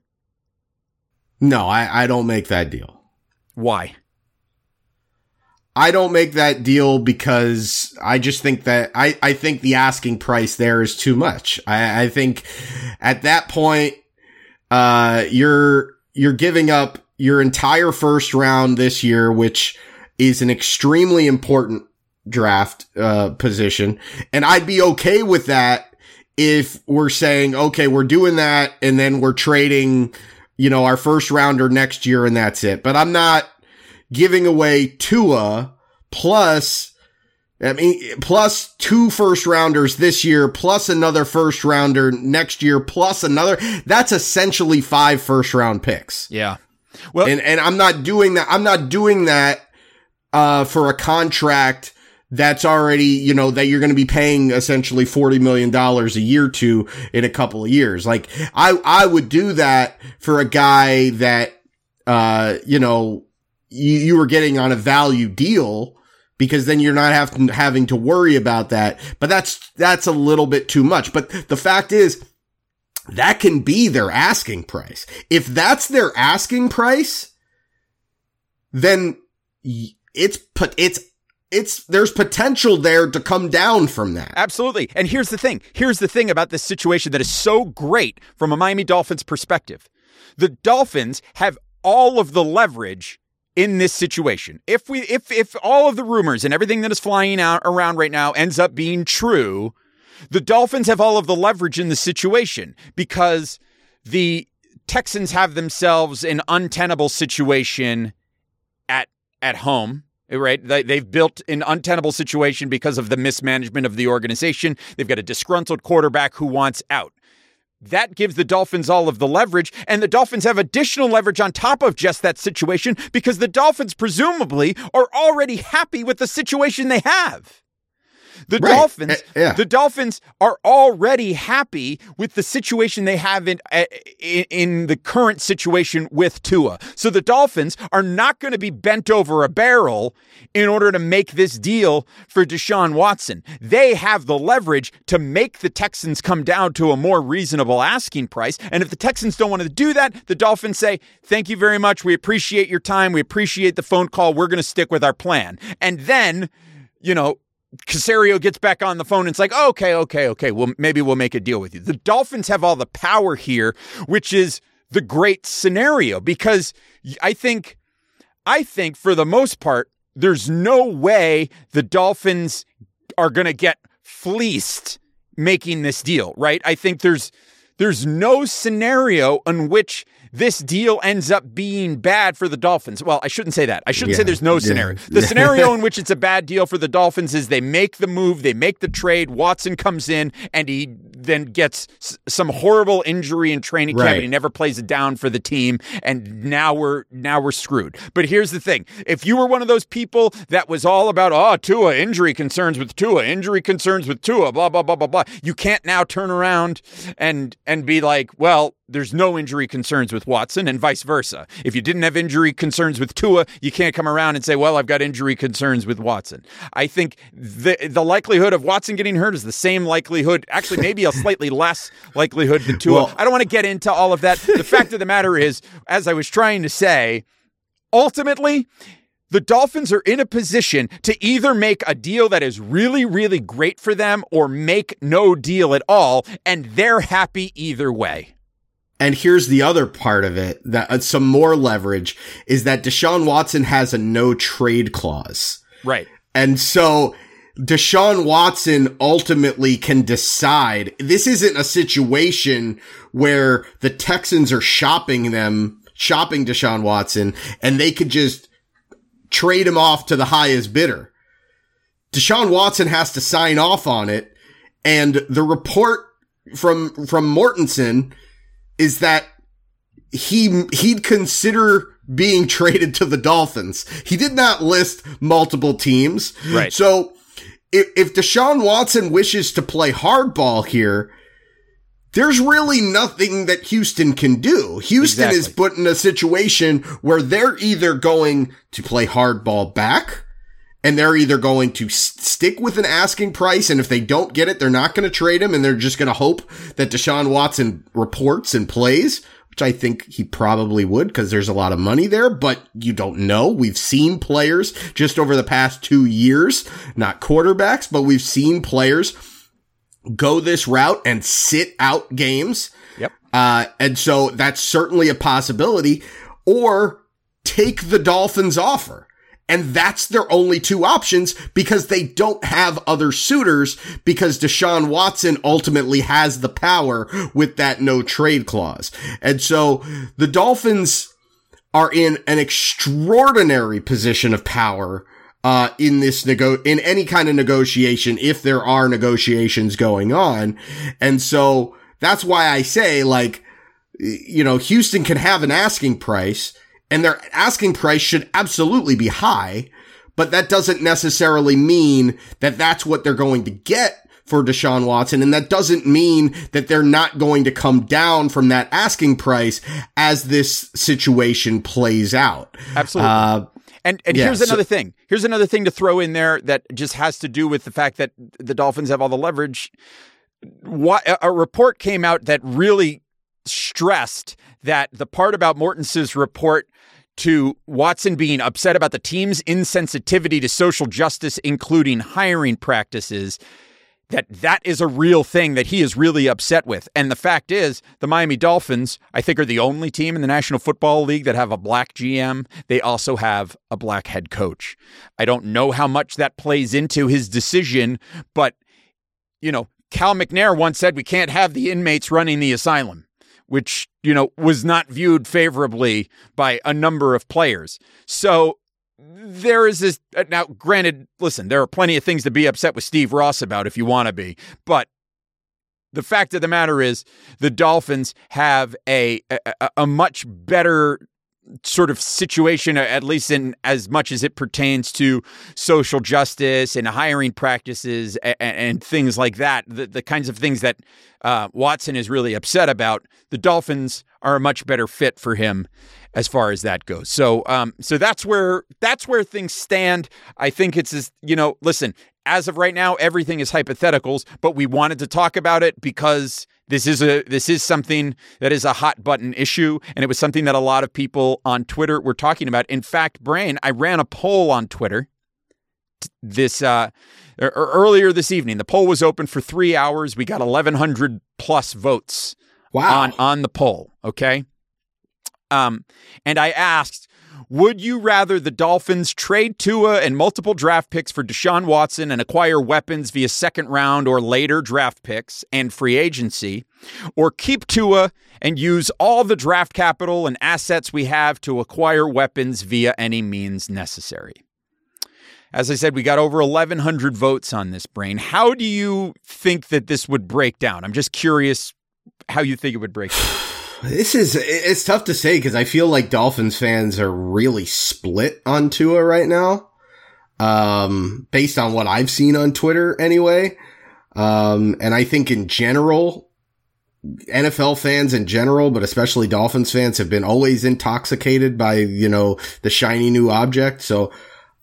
No, I, I don't make that deal. Why? I don't make that deal because I just think that I, I think the asking price there is too much. I, I think at that point, uh, you're, you're giving up your entire first round this year, which is an extremely important draft, uh, position. And I'd be okay with that if we're saying, okay, we're doing that and then we're trading, you know, our first rounder next year and that's it. But I'm not, giving away Tua plus I mean plus two first rounders this year plus another first rounder next year plus another that's essentially five first round picks. Yeah. Well, And and I'm not doing that I'm not doing that uh for a contract that's already, you know, that you're going to be paying essentially $40 million a year to in a couple of years. Like I, I would do that for a guy that, uh, you know, you, you were getting on a value deal because then you're not having, having to worry about that. But that's, that's a little bit too much. But the fact is that can be their asking price. If that's their asking price, then it's put, it's, it's, there's potential there to come down from that. Absolutely. And here's the thing. Here's the thing about this situation that is so great from a Miami Dolphins perspective. The Dolphins have all of the leverage in this situation. If we if if all of the rumors and everything that is flying out around right now ends up being true, the Dolphins have all of the leverage in the situation because the Texans have themselves an untenable situation at at home right? They, they've built an untenable situation because of the mismanagement of the organization. They've got a disgruntled quarterback who wants out. That gives the Dolphins all of the leverage, and the Dolphins have additional leverage on top of just that situation because the Dolphins presumably are already happy with the situation they have. The Right. Dolphins, Eh, yeah. the Dolphins are already happy with the situation they have in, eh, in in the current situation with Tua. So the Dolphins are not going to be bent over a barrel in order to make this deal for Deshaun Watson. They have the leverage to make the Texans come down to a more reasonable asking price. And if the Texans don't want to do that, the Dolphins say, "Thank you very much. We appreciate your time. We appreciate the phone call. We're going to stick with our plan." And then, you know, Caserio gets back on the phone and it's like, okay, okay, okay, well, maybe we'll make a deal with you. The Dolphins have all the power here, which is the great scenario because I think, I think for the most part, there's no way the Dolphins are going to get fleeced making this deal, right? I think there's there's no scenario in which this deal ends up being bad for the Dolphins. Well, I shouldn't say that. I shouldn't say there's no Yeah. scenario. The scenario in which it's a bad deal for the Dolphins is they make the move, they make the trade, Watson comes in, and he then gets some horrible injury in training camp and he never plays it down for the team and now we're now we're screwed. But here's the thing. If you were one of those people that was all about oh Tua injury concerns with Tua, injury concerns with Tua, blah blah blah blah blah, you can't now turn around and and be like, well, there's no injury concerns with Watson and vice versa. If you didn't have injury concerns with Tua, you can't come around and say, well, I've got injury concerns with Watson. I think the the likelihood of Watson getting hurt is the same likelihood, actually maybe a slightly less likelihood than Tua. Well- I don't want to get into all of that. The fact of the matter is, as I was trying to say, ultimately, the Dolphins are in a position to either make a deal that is really, really great for them or make no deal at all, and they're happy either way. And here's the other part of it that uh, some more leverage is that Deshaun Watson has a no trade clause. Right. And so Deshaun Watson ultimately can decide. This isn't a situation where the Texans are shopping them, shopping Deshaun Watson, and they could just trade him off to the highest bidder. Deshaun Watson has to sign off on it. And the report from, from Mortensen is that he, he'd consider being traded to the Dolphins. He did not list multiple teams. Right. So if, if Deshaun Watson wishes to play hardball here, there's really nothing that Houston can do. Houston is put in a situation where they're either going to play hardball back and they're either going to stick with an asking price. And if they don't get it, they're not going to trade him and they're just going to hope that Deshaun Watson reports and plays, which I think he probably would because there's a lot of money there, but you don't know. We've seen players just over the past two years, not quarterbacks, but we've seen players go this route and sit out games. Yep. Uh, and so that's certainly a possibility or take the Dolphins offer. And that's their only two options because they don't have other suitors because Deshaun Watson ultimately has the power with that no trade clause. And so the Dolphins are in an extraordinary position of power uh, in this nego in any kind of negotiation if there are negotiations going on. And so that's why I say like you know Houston can have an asking price and their asking price should absolutely be high, but that doesn't necessarily mean that that's what they're going to get for Deshaun Watson. And that doesn't mean that they're not going to come down from that asking price as this situation plays out. Absolutely. Uh, And and Yeah, here's so- another thing. Here's another thing to throw in there that just has to do with the fact that the Dolphins have all the leverage. What a- a report came out that really stressed that the part about Mortensen's report to Watson being upset about the team's insensitivity to social justice, including hiring practices, that that is a real thing that he is really upset with. And the fact is, the Miami Dolphins, I think, are the only team in the National Football League that have a black GM. They also have a black head coach. I don't know how much that plays into his decision, but you know, Cal McNair once said we can't have the inmates running the asylum, which, you know, was not viewed favorably by a number of players. So there is this uh, now granted listen there are plenty of things to be upset with steve ross about if you want to be but the fact of the matter is the dolphins have a a, a- a much better sort of situation at least in as much as it pertains to social justice and hiring practices and, and things like that the, the kinds of things that uh, watson is really upset about the dolphins are a much better fit for him as far as that goes. So, um, so that's where that's where things stand. I think it's as you know. Listen, as of right now, everything is hypotheticals, but we wanted to talk about it because this is a this is something that is a hot button issue, and it was something that a lot of people on Twitter were talking about. In fact, Brain, I ran a poll on Twitter this uh, er- er- earlier this evening. The poll was open for three hours. We got eleven hundred plus votes wow. on on the poll. Okay. Um, and I asked, Would you rather the Dolphins trade Tua and multiple draft picks for Deshaun Watson and acquire weapons via second round or later draft picks and free agency, or keep Tua and use all the draft capital and assets we have to acquire weapons via any means necessary? As I said, we got over 1,100 votes on this brain. How do you think that this would break down? I'm just curious how you think it would break down. This is it's tough to say because I feel like Dolphins fans are really split on Tua right now. Um, based on what I've seen on Twitter anyway. Um, and I think in general, NFL fans in general, but especially Dolphins fans have been always intoxicated by, you know, the shiny new object. So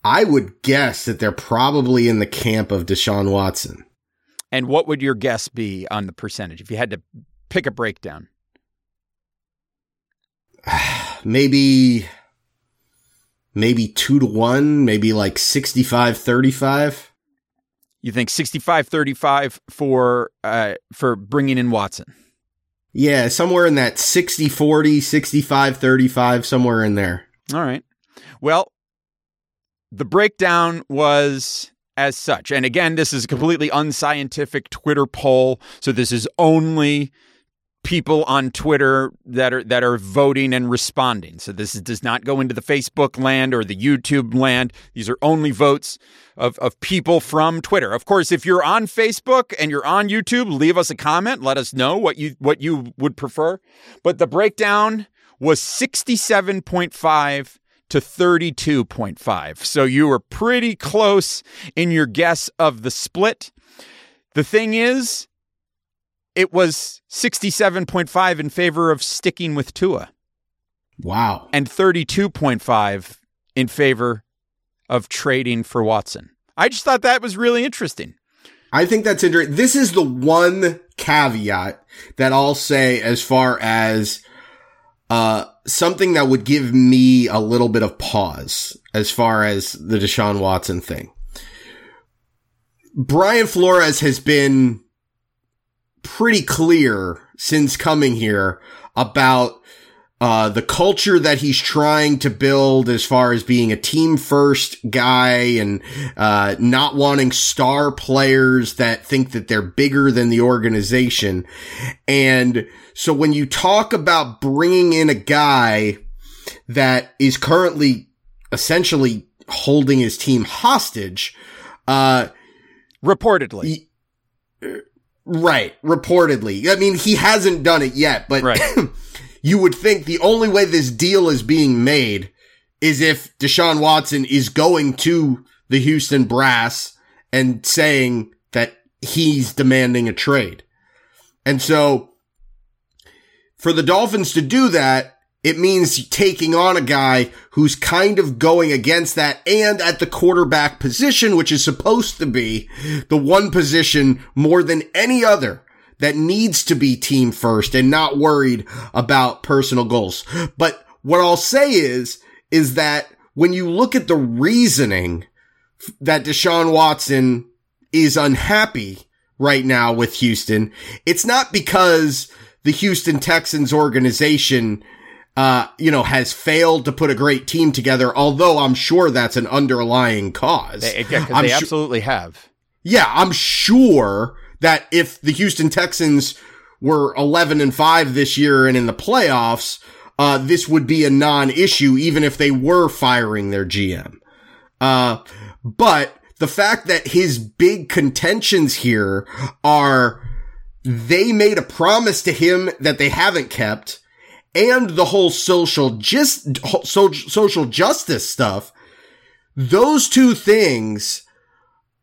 I would guess that they're probably in the camp of Deshaun Watson. And what would your guess be on the percentage if you had to pick a breakdown? maybe maybe 2 to 1, maybe like 65 35. You think 65 35 for uh for bringing in Watson? Yeah, somewhere in that 60 40, 65 35, somewhere in there. All right. Well, the breakdown was as such. And again, this is a completely unscientific Twitter poll. So this is only people on Twitter that are that are voting and responding. So this is, does not go into the Facebook land or the YouTube land. These are only votes of, of people from Twitter. Of course, if you're on Facebook and you're on YouTube, leave us a comment. Let us know what you what you would prefer. But the breakdown was 67.5 to 32.5. So you were pretty close in your guess of the split. The thing is, it was 67.5 in favor of sticking with Tua Wow. and 32.5 in favor of trading for Watson. I just thought that was really interesting. I think that's interesting. This is the one caveat that I'll say as far as uh, something that would give me a little bit of pause as far as the Deshaun Watson thing. Brian Flores has been pretty clear since coming here about uh, the culture that he's trying to build as far as being a team first guy and uh, not wanting star players that think that they're bigger than the organization. And so when you talk about bringing in a guy that is currently essentially holding his team hostage, uh, Reportedly. Right, reportedly. I mean, he hasn't done it yet, but Right. you would think the only way this deal is being made is if Deshaun Watson is going to the Houston Brass and saying that he's demanding a trade. And so for the Dolphins to do that, it means taking on a guy who's kind of going against that and at the quarterback position, which is supposed to be the one position more than any other that needs to be team first and not worried about personal goals. But what I'll say is, is that when you look at the reasoning that Deshaun Watson is unhappy right now with Houston, it's not because the Houston Texans organization uh, you know, has failed to put a great team together, although I'm sure that's an underlying cause. They, yeah, 'cause I'm they su- absolutely have. yeah, I'm sure that if the Houston Texans were 11 and 5 this year and in the playoffs, uh, this would be a non-issue even if they were firing their GM. Uh, but the fact that his big contentions here are they made a promise to him that they haven't kept and the whole social just social justice stuff those two things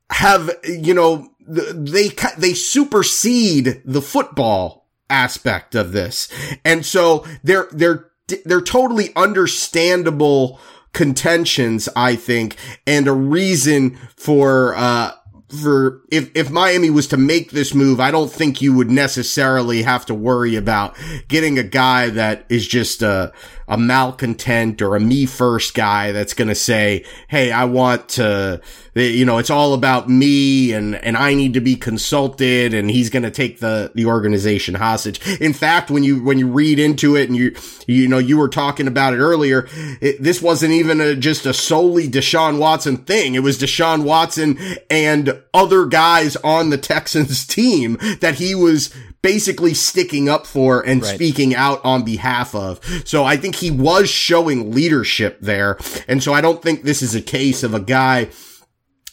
have you know they they supersede the football aspect of this. And so they're they're they're totally understandable contentions i think and a reason for uh for if if Miami was to make this move, I don't think you would necessarily have to worry about getting a guy that is just a a malcontent or a me first guy that's going to say, Hey, I want to, you know, it's all about me and, and I need to be consulted and he's going to take the, the organization hostage. In fact, when you, when you read into it and you, you know, you were talking about it earlier, it, this wasn't even a, just a solely Deshaun Watson thing. It was Deshaun Watson and other guys on the Texans team that he was basically sticking up for and Right. speaking out on behalf of. So I think he was showing leadership there. And so I don't think this is a case of a guy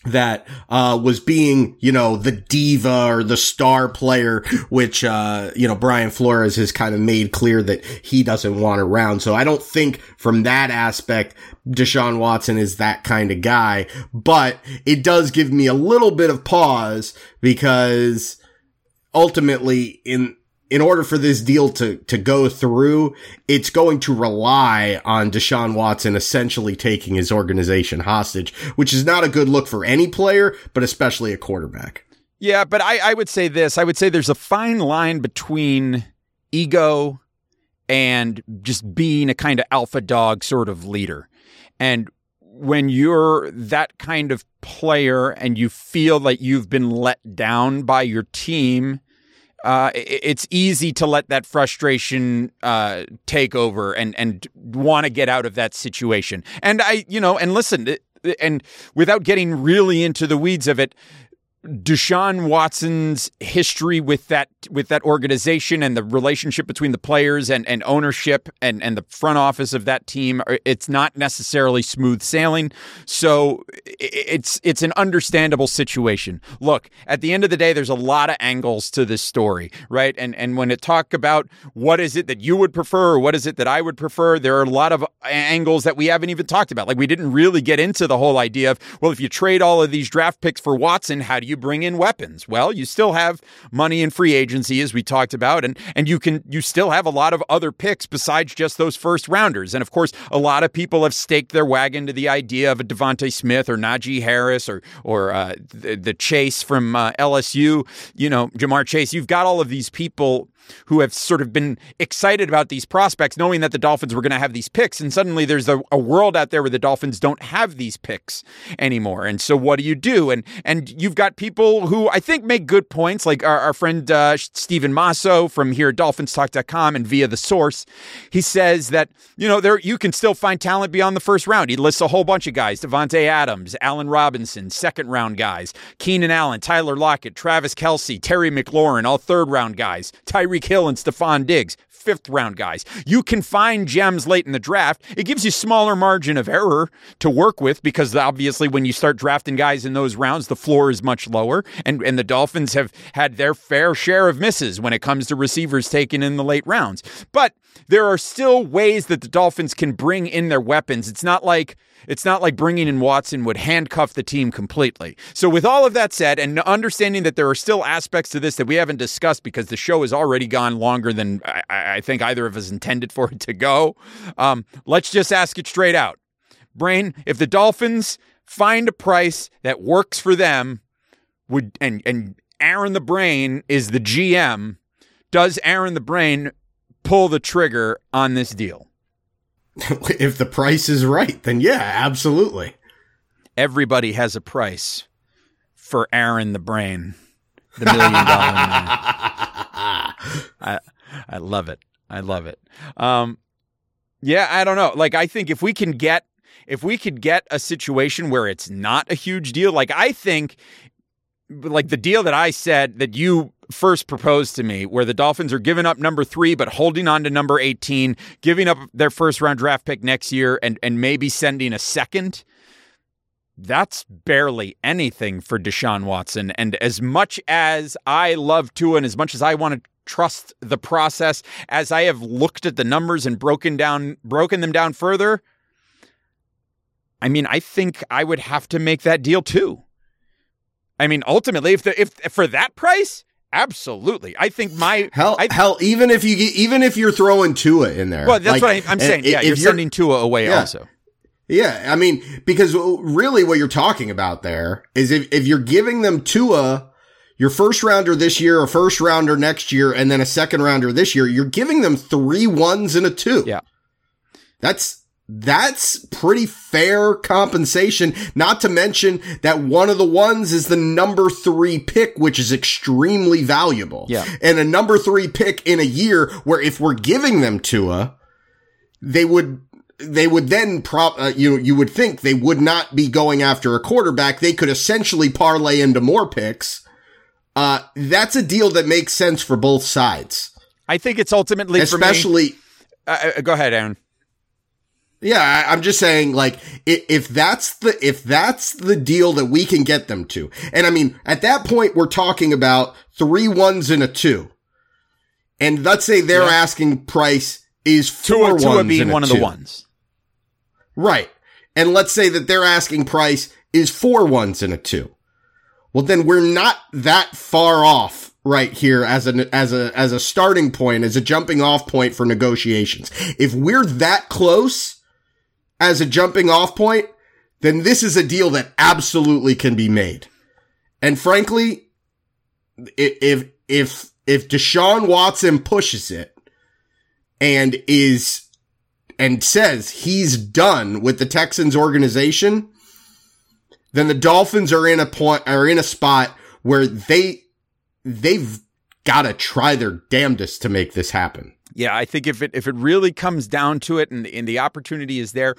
that uh, was being, you know, the diva or the star player, which, uh, you know, Brian Flores has kind of made clear that he doesn't want around. So I don't think from that aspect, Deshaun Watson is that kind of guy, but it does give me a little bit of pause because ultimately in in order for this deal to, to go through, it's going to rely on Deshaun Watson essentially taking his organization hostage, which is not a good look for any player, but especially a quarterback. Yeah, but I, I would say this. I would say there's a fine line between ego and just being a kind of alpha dog sort of leader. And when you're that kind of player and you feel like you've been let down by your team, uh, it's easy to let that frustration uh, take over and and want to get out of that situation. And I, you know, and listen, and without getting really into the weeds of it, Deshaun Watson's history with that with that organization and the relationship between the players and, and ownership and, and the front office of that team uh, it's not necessarily smooth sailing. So it's it's an understandable situation. Look, at the end of the day, there's a lot of angles to this story, right? And and when it talk about what is it that you would prefer or what is it that I would prefer, there are a lot of angles that we haven't even talked about. Like we didn't really get into the whole idea of well, if you trade all of these draft picks for Watson, how do you bring in weapons? Well, you still have money in free agency as we talked about, and and you can you still have a lot of other picks besides just those first rounders. And of course, a lot of people have staked their wagon to the idea of a DeVonta Smith or Najee Harris or or uh, the, the Chase from uh, LSU. You know, Ja'Marr Chase. You've got all of these people who have sort of been excited about these prospects, knowing that the Dolphins were going to have these picks. And suddenly there's a, a world out there where the Dolphins don't have these picks anymore. And so what do you do? And and you've got people who I think make good points, like our, our friend uh, Stephen Masso from here at DolphinsTalk.com and via the source. He says that you know there you can still find talent beyond the first round. He lists a whole bunch of guys: Davante Adams, Allen Robinson, second round guys, Keenan Allen, Tyler Lockett, Travis Kelce, Terry McLaurin, all third round guys, Tyreek Hill and Stefon Diggs fifth round guys. You can find gems late in the draft. It gives you smaller margin of error to work with because obviously when you start drafting guys in those rounds, the floor is much lower. And and the Dolphins have had their fair share of misses when it comes to receivers taken in the late rounds. But there are still ways that the Dolphins can bring in their weapons. It's not like it's not like bringing in Watson would handcuff the team completely. So, with all of that said, and understanding that there are still aspects to this that we haven't discussed because the show has already gone longer than I, I think either of us intended for it to go, um, let's just ask it straight out. Brain, if the Dolphins find a price that works for them, would and and Aaron the Brain is the GM, does Aaron the Brain pull the trigger on this deal? if the price is right, then yeah, absolutely. everybody has a price for Aaron the Brain, the million dollar man. I I love it. I love it. Um, yeah, I don't know. Like, I think if we can get if we could get a situation where it's not a huge deal, like I think, like the deal that I said that you first proposed to me, where the Dolphins are giving up number three but holding on to number eighteen, giving up their first round draft pick next year, and and maybe sending a second that's barely anything for Deshaun Watson. And as much as I love Tua and as much as I want to trust the process, as I have looked at the numbers and broken down broken them down further, I mean, I think I would have to make that deal too. I mean, ultimately, if the if for that price, absolutely. I think my Hell, I, hell, even if you get, even if you're throwing Tua in there, well, that's like, what I, I'm saying. Yeah, if you're sending Tua away Yeah. also. Yeah, I mean, because really what you're talking about there is if, if you're giving them Tua, your first rounder this year, a first rounder next year, and then a second rounder this year, you're giving them three ones and a two. Yeah. That's that's pretty fair compensation. Not to mention that one of the ones is the number three pick, which is extremely valuable. Yeah. And a number three pick in a year where if we're giving them Tua, they would, they would then prop, uh, you you would think they would not be going after a quarterback. They could essentially parlay into more picks. Uh, that's a deal that makes sense for both sides, I think it's ultimately for me- especially. Uh, uh, go ahead, Aaron. Yeah, I, I'm just saying, like, if that's the if that's the deal that we can get them to, and I mean, at that point, we're talking about three ones and a two, and let's say their Yeah. asking price is four Tua, Tua ones being one of the ones. right? And let's say that their asking price is four ones and a two. Well, then we're not that far off right here as an as a as a starting point, as a jumping off point for negotiations. If we're that close as a jumping off point, then this is a deal that absolutely can be made. And frankly, if if if Deshaun Watson pushes it and is and says he's done with the Texans organization, then the Dolphins are in a point are in a spot where they they've got to try their damnedest to make this happen. Yeah, I think if it if it really comes down to it, and, and the opportunity is there,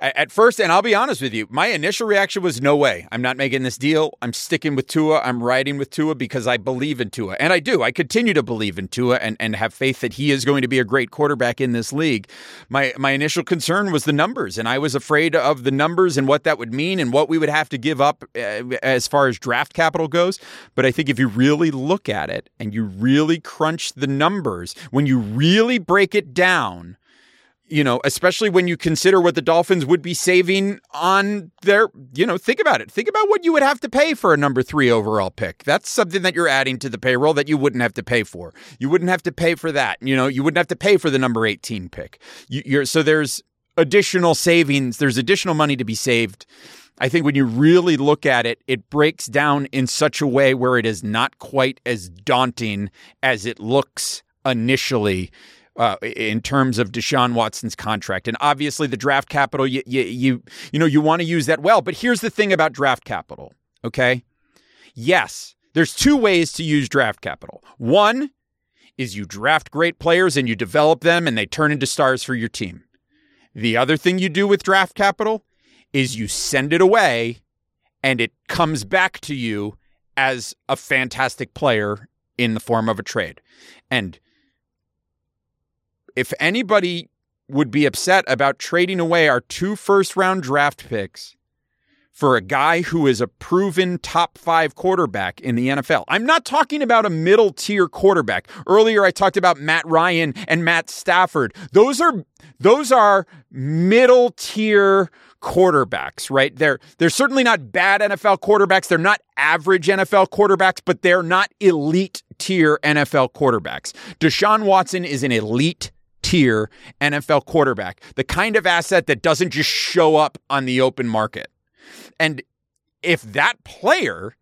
at first, and I'll be honest with you, my initial reaction was no way. I'm not making this deal. I'm sticking with Tua. I'm riding with Tua because I believe in Tua, and I do. I continue to believe in Tua and, and have faith that he is going to be a great quarterback in this league. My my initial concern was the numbers, and I was afraid of the numbers and what that would mean and what we would have to give up uh, as far as draft capital goes. But I think if you really look at it and you really crunch the numbers, when you really break it down, you know, especially when you consider what the Dolphins would be saving on their, you know, think about it. Think about what you would have to pay for a number three overall pick. That's something that you're adding to the payroll that you wouldn't have to pay for. You wouldn't have to pay for that. You know, you wouldn't have to pay for the number 18 pick. You, so there's additional savings, there's additional money to be saved. I think when you really look at it, it breaks down in such a way where it is not quite as daunting as it looks initially uh, in terms of Deshaun Watson's contract. And obviously, the draft capital, you you you, you know, you want to use that well. But here's the thing about draft capital. Okay, yes, there's two ways to use draft capital. One is you draft great players and you develop them, and they turn into stars for your team. The other thing you do with draft capital is you send it away, and it comes back to you as a fantastic player in the form of a trade. And if anybody would be upset about trading away our two first round draft picks for a guy who is a proven top five quarterback in the NFL. I'm not talking about a middle tier quarterback. Earlier, I talked about Matt Ryan and Matt Stafford. Those are, those are middle tier quarterbacks, right? They're, they're certainly not bad NFL quarterbacks. They're not average NFL quarterbacks, but they're not elite tier NFL quarterbacks. Deshaun Watson is an elite tier NFL quarterback, the kind of asset that doesn't just show up on the open market. And if that player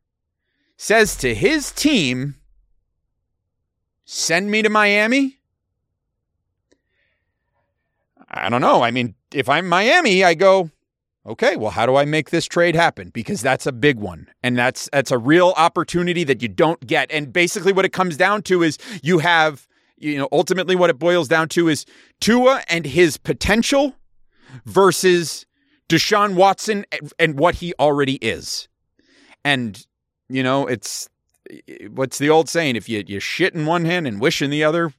says to his team, send me to Miami, I don't know. I mean, if I'm Miami, I go, okay, well, how do I make this trade happen? Because that's a big one. And that's that's a real opportunity that you don't get. And basically what it comes down to is you have, you know, ultimately what it boils down to is Tua and his potential versus Deshaun Watson and- and what he already is. And, you know, it's what's the old saying? If you, you shit in one hand and wish in the other,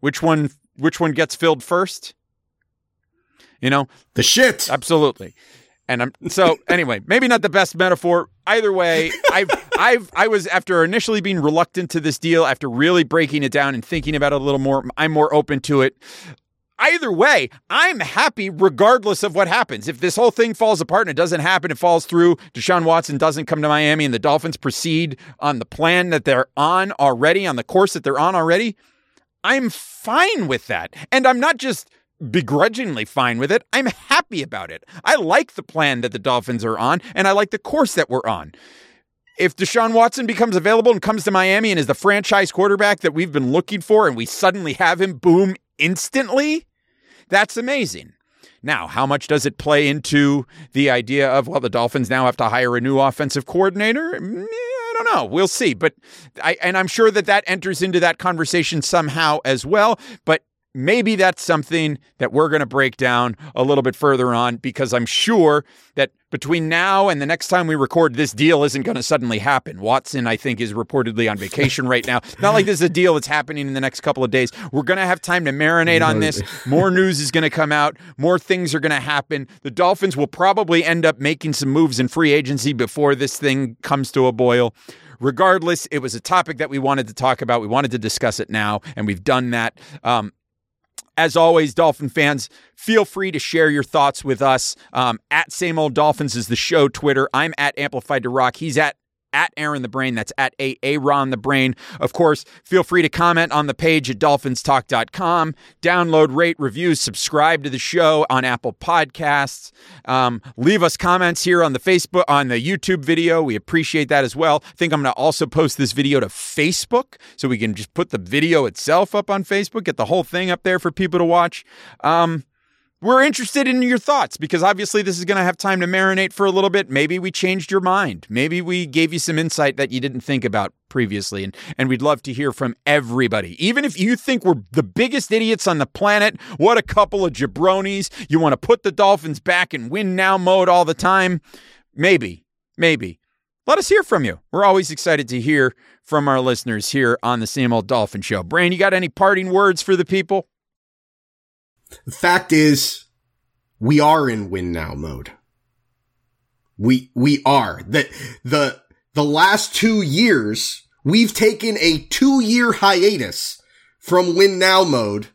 which one which one gets filled first? You know, The shit. Absolutely. And I'm so anyway, maybe not the best metaphor. Either way, I've I've I was after initially being reluctant to this deal, after really breaking it down and thinking about it a little more, I'm more open to it. Either way, I'm happy regardless of what happens. If this whole thing falls apart and it doesn't happen, it falls through, Deshaun Watson doesn't come to Miami and the Dolphins proceed on the plan that they're on already, on the course that they're on already, I'm fine with that. And I'm not just begrudgingly fine with it. I'm happy about it. I like the plan that the Dolphins are on, and I like the course that we're on. If Deshaun Watson becomes available and comes to Miami and is the franchise quarterback that we've been looking for, and we suddenly have him, boom, instantly, that's amazing. Now, how much does it play into the idea of, well, the Dolphins now have to hire a new offensive coordinator? Mm, I don't know. We'll see. But I, and I'm sure that that enters into that conversation somehow as well. But maybe that's something that we're going to break down a little bit further on because I'm sure that between now and the next time we record, this deal isn't going to suddenly happen. Watson, I think, is reportedly on vacation right now. Not like this is a deal that's happening in the next couple of days. We're going to have time to marinate on this. More news is going to come out. More things are going to happen. The Dolphins will probably end up making some moves in free agency before this thing comes to a boil. Regardless, it was a topic that we wanted to talk about. We wanted to discuss it now, and we've done that. Um, as always, Dolphin fans, feel free to share your thoughts with us. Um, at Same Old Dolphins is the show Twitter. I'm at Amplified to Rock. He's at at Aaron the Brain. That's at A A the Brain. Of course, feel free to comment on the page at dolphinstalk.com. Download, rate, review, subscribe to the show on Apple Podcasts. Um, leave us comments here on the Facebook, on the YouTube video. We appreciate that as well. I think I'm going to also post this video to Facebook so we can just put the video itself up on Facebook, get the whole thing up there for people to watch. Um, we're interested in your thoughts because obviously this is going to have time to marinate for a little bit. Maybe we changed your mind. Maybe we gave you some insight that you didn't think about previously. And, and we'd love to hear from everybody. Even if you think we're the biggest idiots on the planet, what a couple of jabronis. You want to put the Dolphins back in win now mode all the time. Maybe, maybe. Let us hear from you. We're always excited to hear from our listeners here on the Same Old Dolphin Show. Brain, you got any parting words for the people? The fact is, we are in win now mode. We, we are. The, the, the last two years, we've taken a two year hiatus from win now mode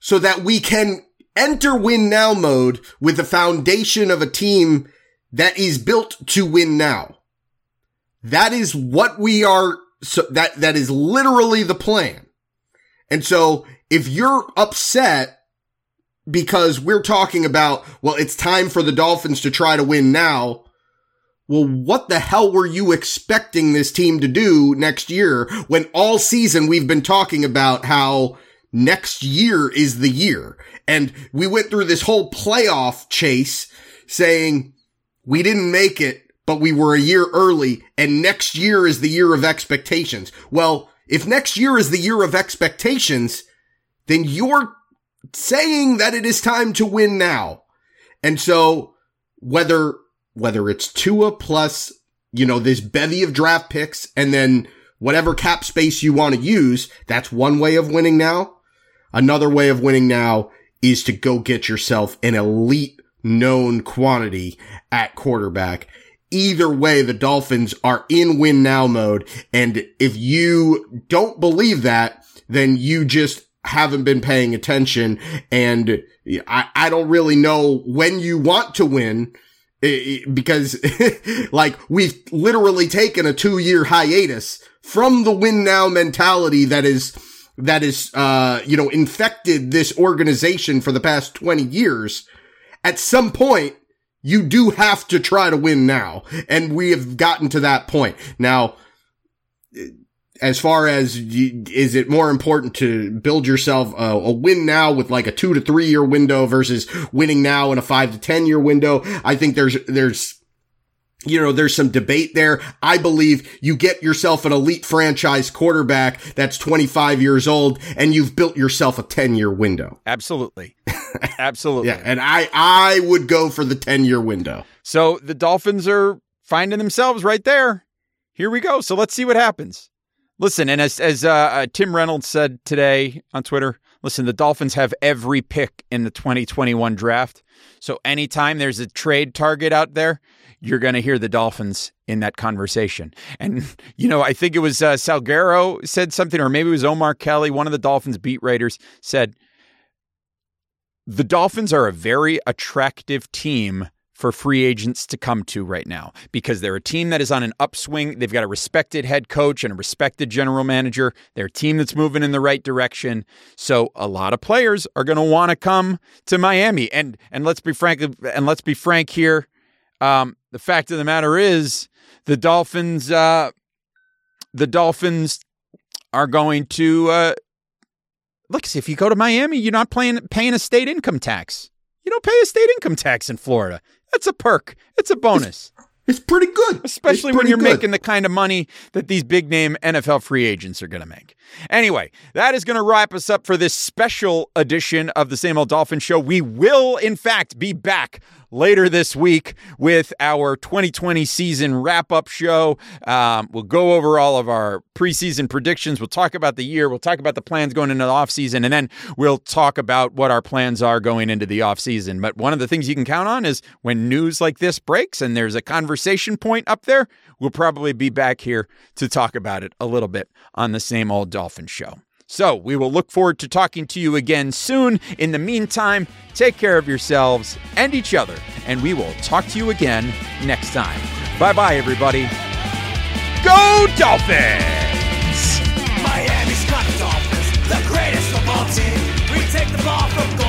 so that we can enter win now mode with the foundation of a team that is built to win now. That is what we are. So that, that is literally the plan. And so if you're upset because we're talking about, well, it's time for the Dolphins to try to win now. Well, what the hell were you expecting this team to do next year when all season we've been talking about how next year is the year? And we went through this whole playoff chase saying we didn't make it, but we were a year early and next year is the year of expectations. Well, if next year is the year of expectations, then you're saying that it is time to win now. And so whether, whether it's Tua plus, you know, this bevy of draft picks and then whatever cap space you want to use, that's one way of winning now. Another way of winning now is to go get yourself an elite known quantity at quarterback. Either way, the Dolphins are in win now mode. And if you don't believe that, then you just haven't been paying attention. And I, I don't really know when you want to win because like we've literally taken a two year hiatus from the win now mentality that is, that is, uh, you know, infected this organization for the past 20 years. At some point, you do have to try to win now. And we have gotten to that point. Now, as far as is it more important to build yourself a, a, win now with like a two to three year window versus winning now in a five to 10 year window? I think there's, there's, you know, there's some debate there. I believe you get yourself an elite franchise quarterback that's 25 years old and you've built yourself a 10 year window. Absolutely. Absolutely. yeah. And I, I would go for the 10 year window. So the Dolphins are finding themselves right there. Here we go. So let's see what happens. Listen, and as as uh, uh, Tim Reynolds said today on Twitter, listen, the Dolphins have every pick in the 2021 draft. So anytime there's a trade target out there, you're going to hear the Dolphins in that conversation. And you know, I think it was uh, Salguero said something, or maybe it was Omar Kelly, one of the Dolphins beat writers, said the Dolphins are a very attractive team for free agents to come to right now because they're a team that is on an upswing. They've got a respected head coach and a respected general manager. They're a team that's moving in the right direction. So a lot of players are going to want to come to Miami. And and let's be frank and let's be frank here. Um, the fact of the matter is the Dolphins uh, the Dolphins are going to uh, look if you go to Miami, you're not paying paying a state income tax. you don't pay a state income tax in Florida. That's a perk. It's a bonus. It's pretty good. Especially It's when you're good. making the kind of money that these big name NFL free agents are going to make. Anyway, that is going to wrap us up for this special edition of the Same Old Dolphin Show. We will, in fact, be back later this week with our 2020 season wrap up show. Um, we'll go over all of our preseason predictions. We'll talk about the year. We'll talk about the plans going into the offseason. And then we'll talk about what our plans are going into the offseason. But one of the things you can count on is when news like this breaks and there's a conversation point up there, we'll probably be back here to talk about it a little bit on the same old Dolphin show. So we will look forward to talking to you again soon. In the meantime, take care of yourselves and each other, and we will talk to you again next time. Bye bye, everybody. Go Dolphins! Miami's got the Dolphins, the greatest football team. We take the ball from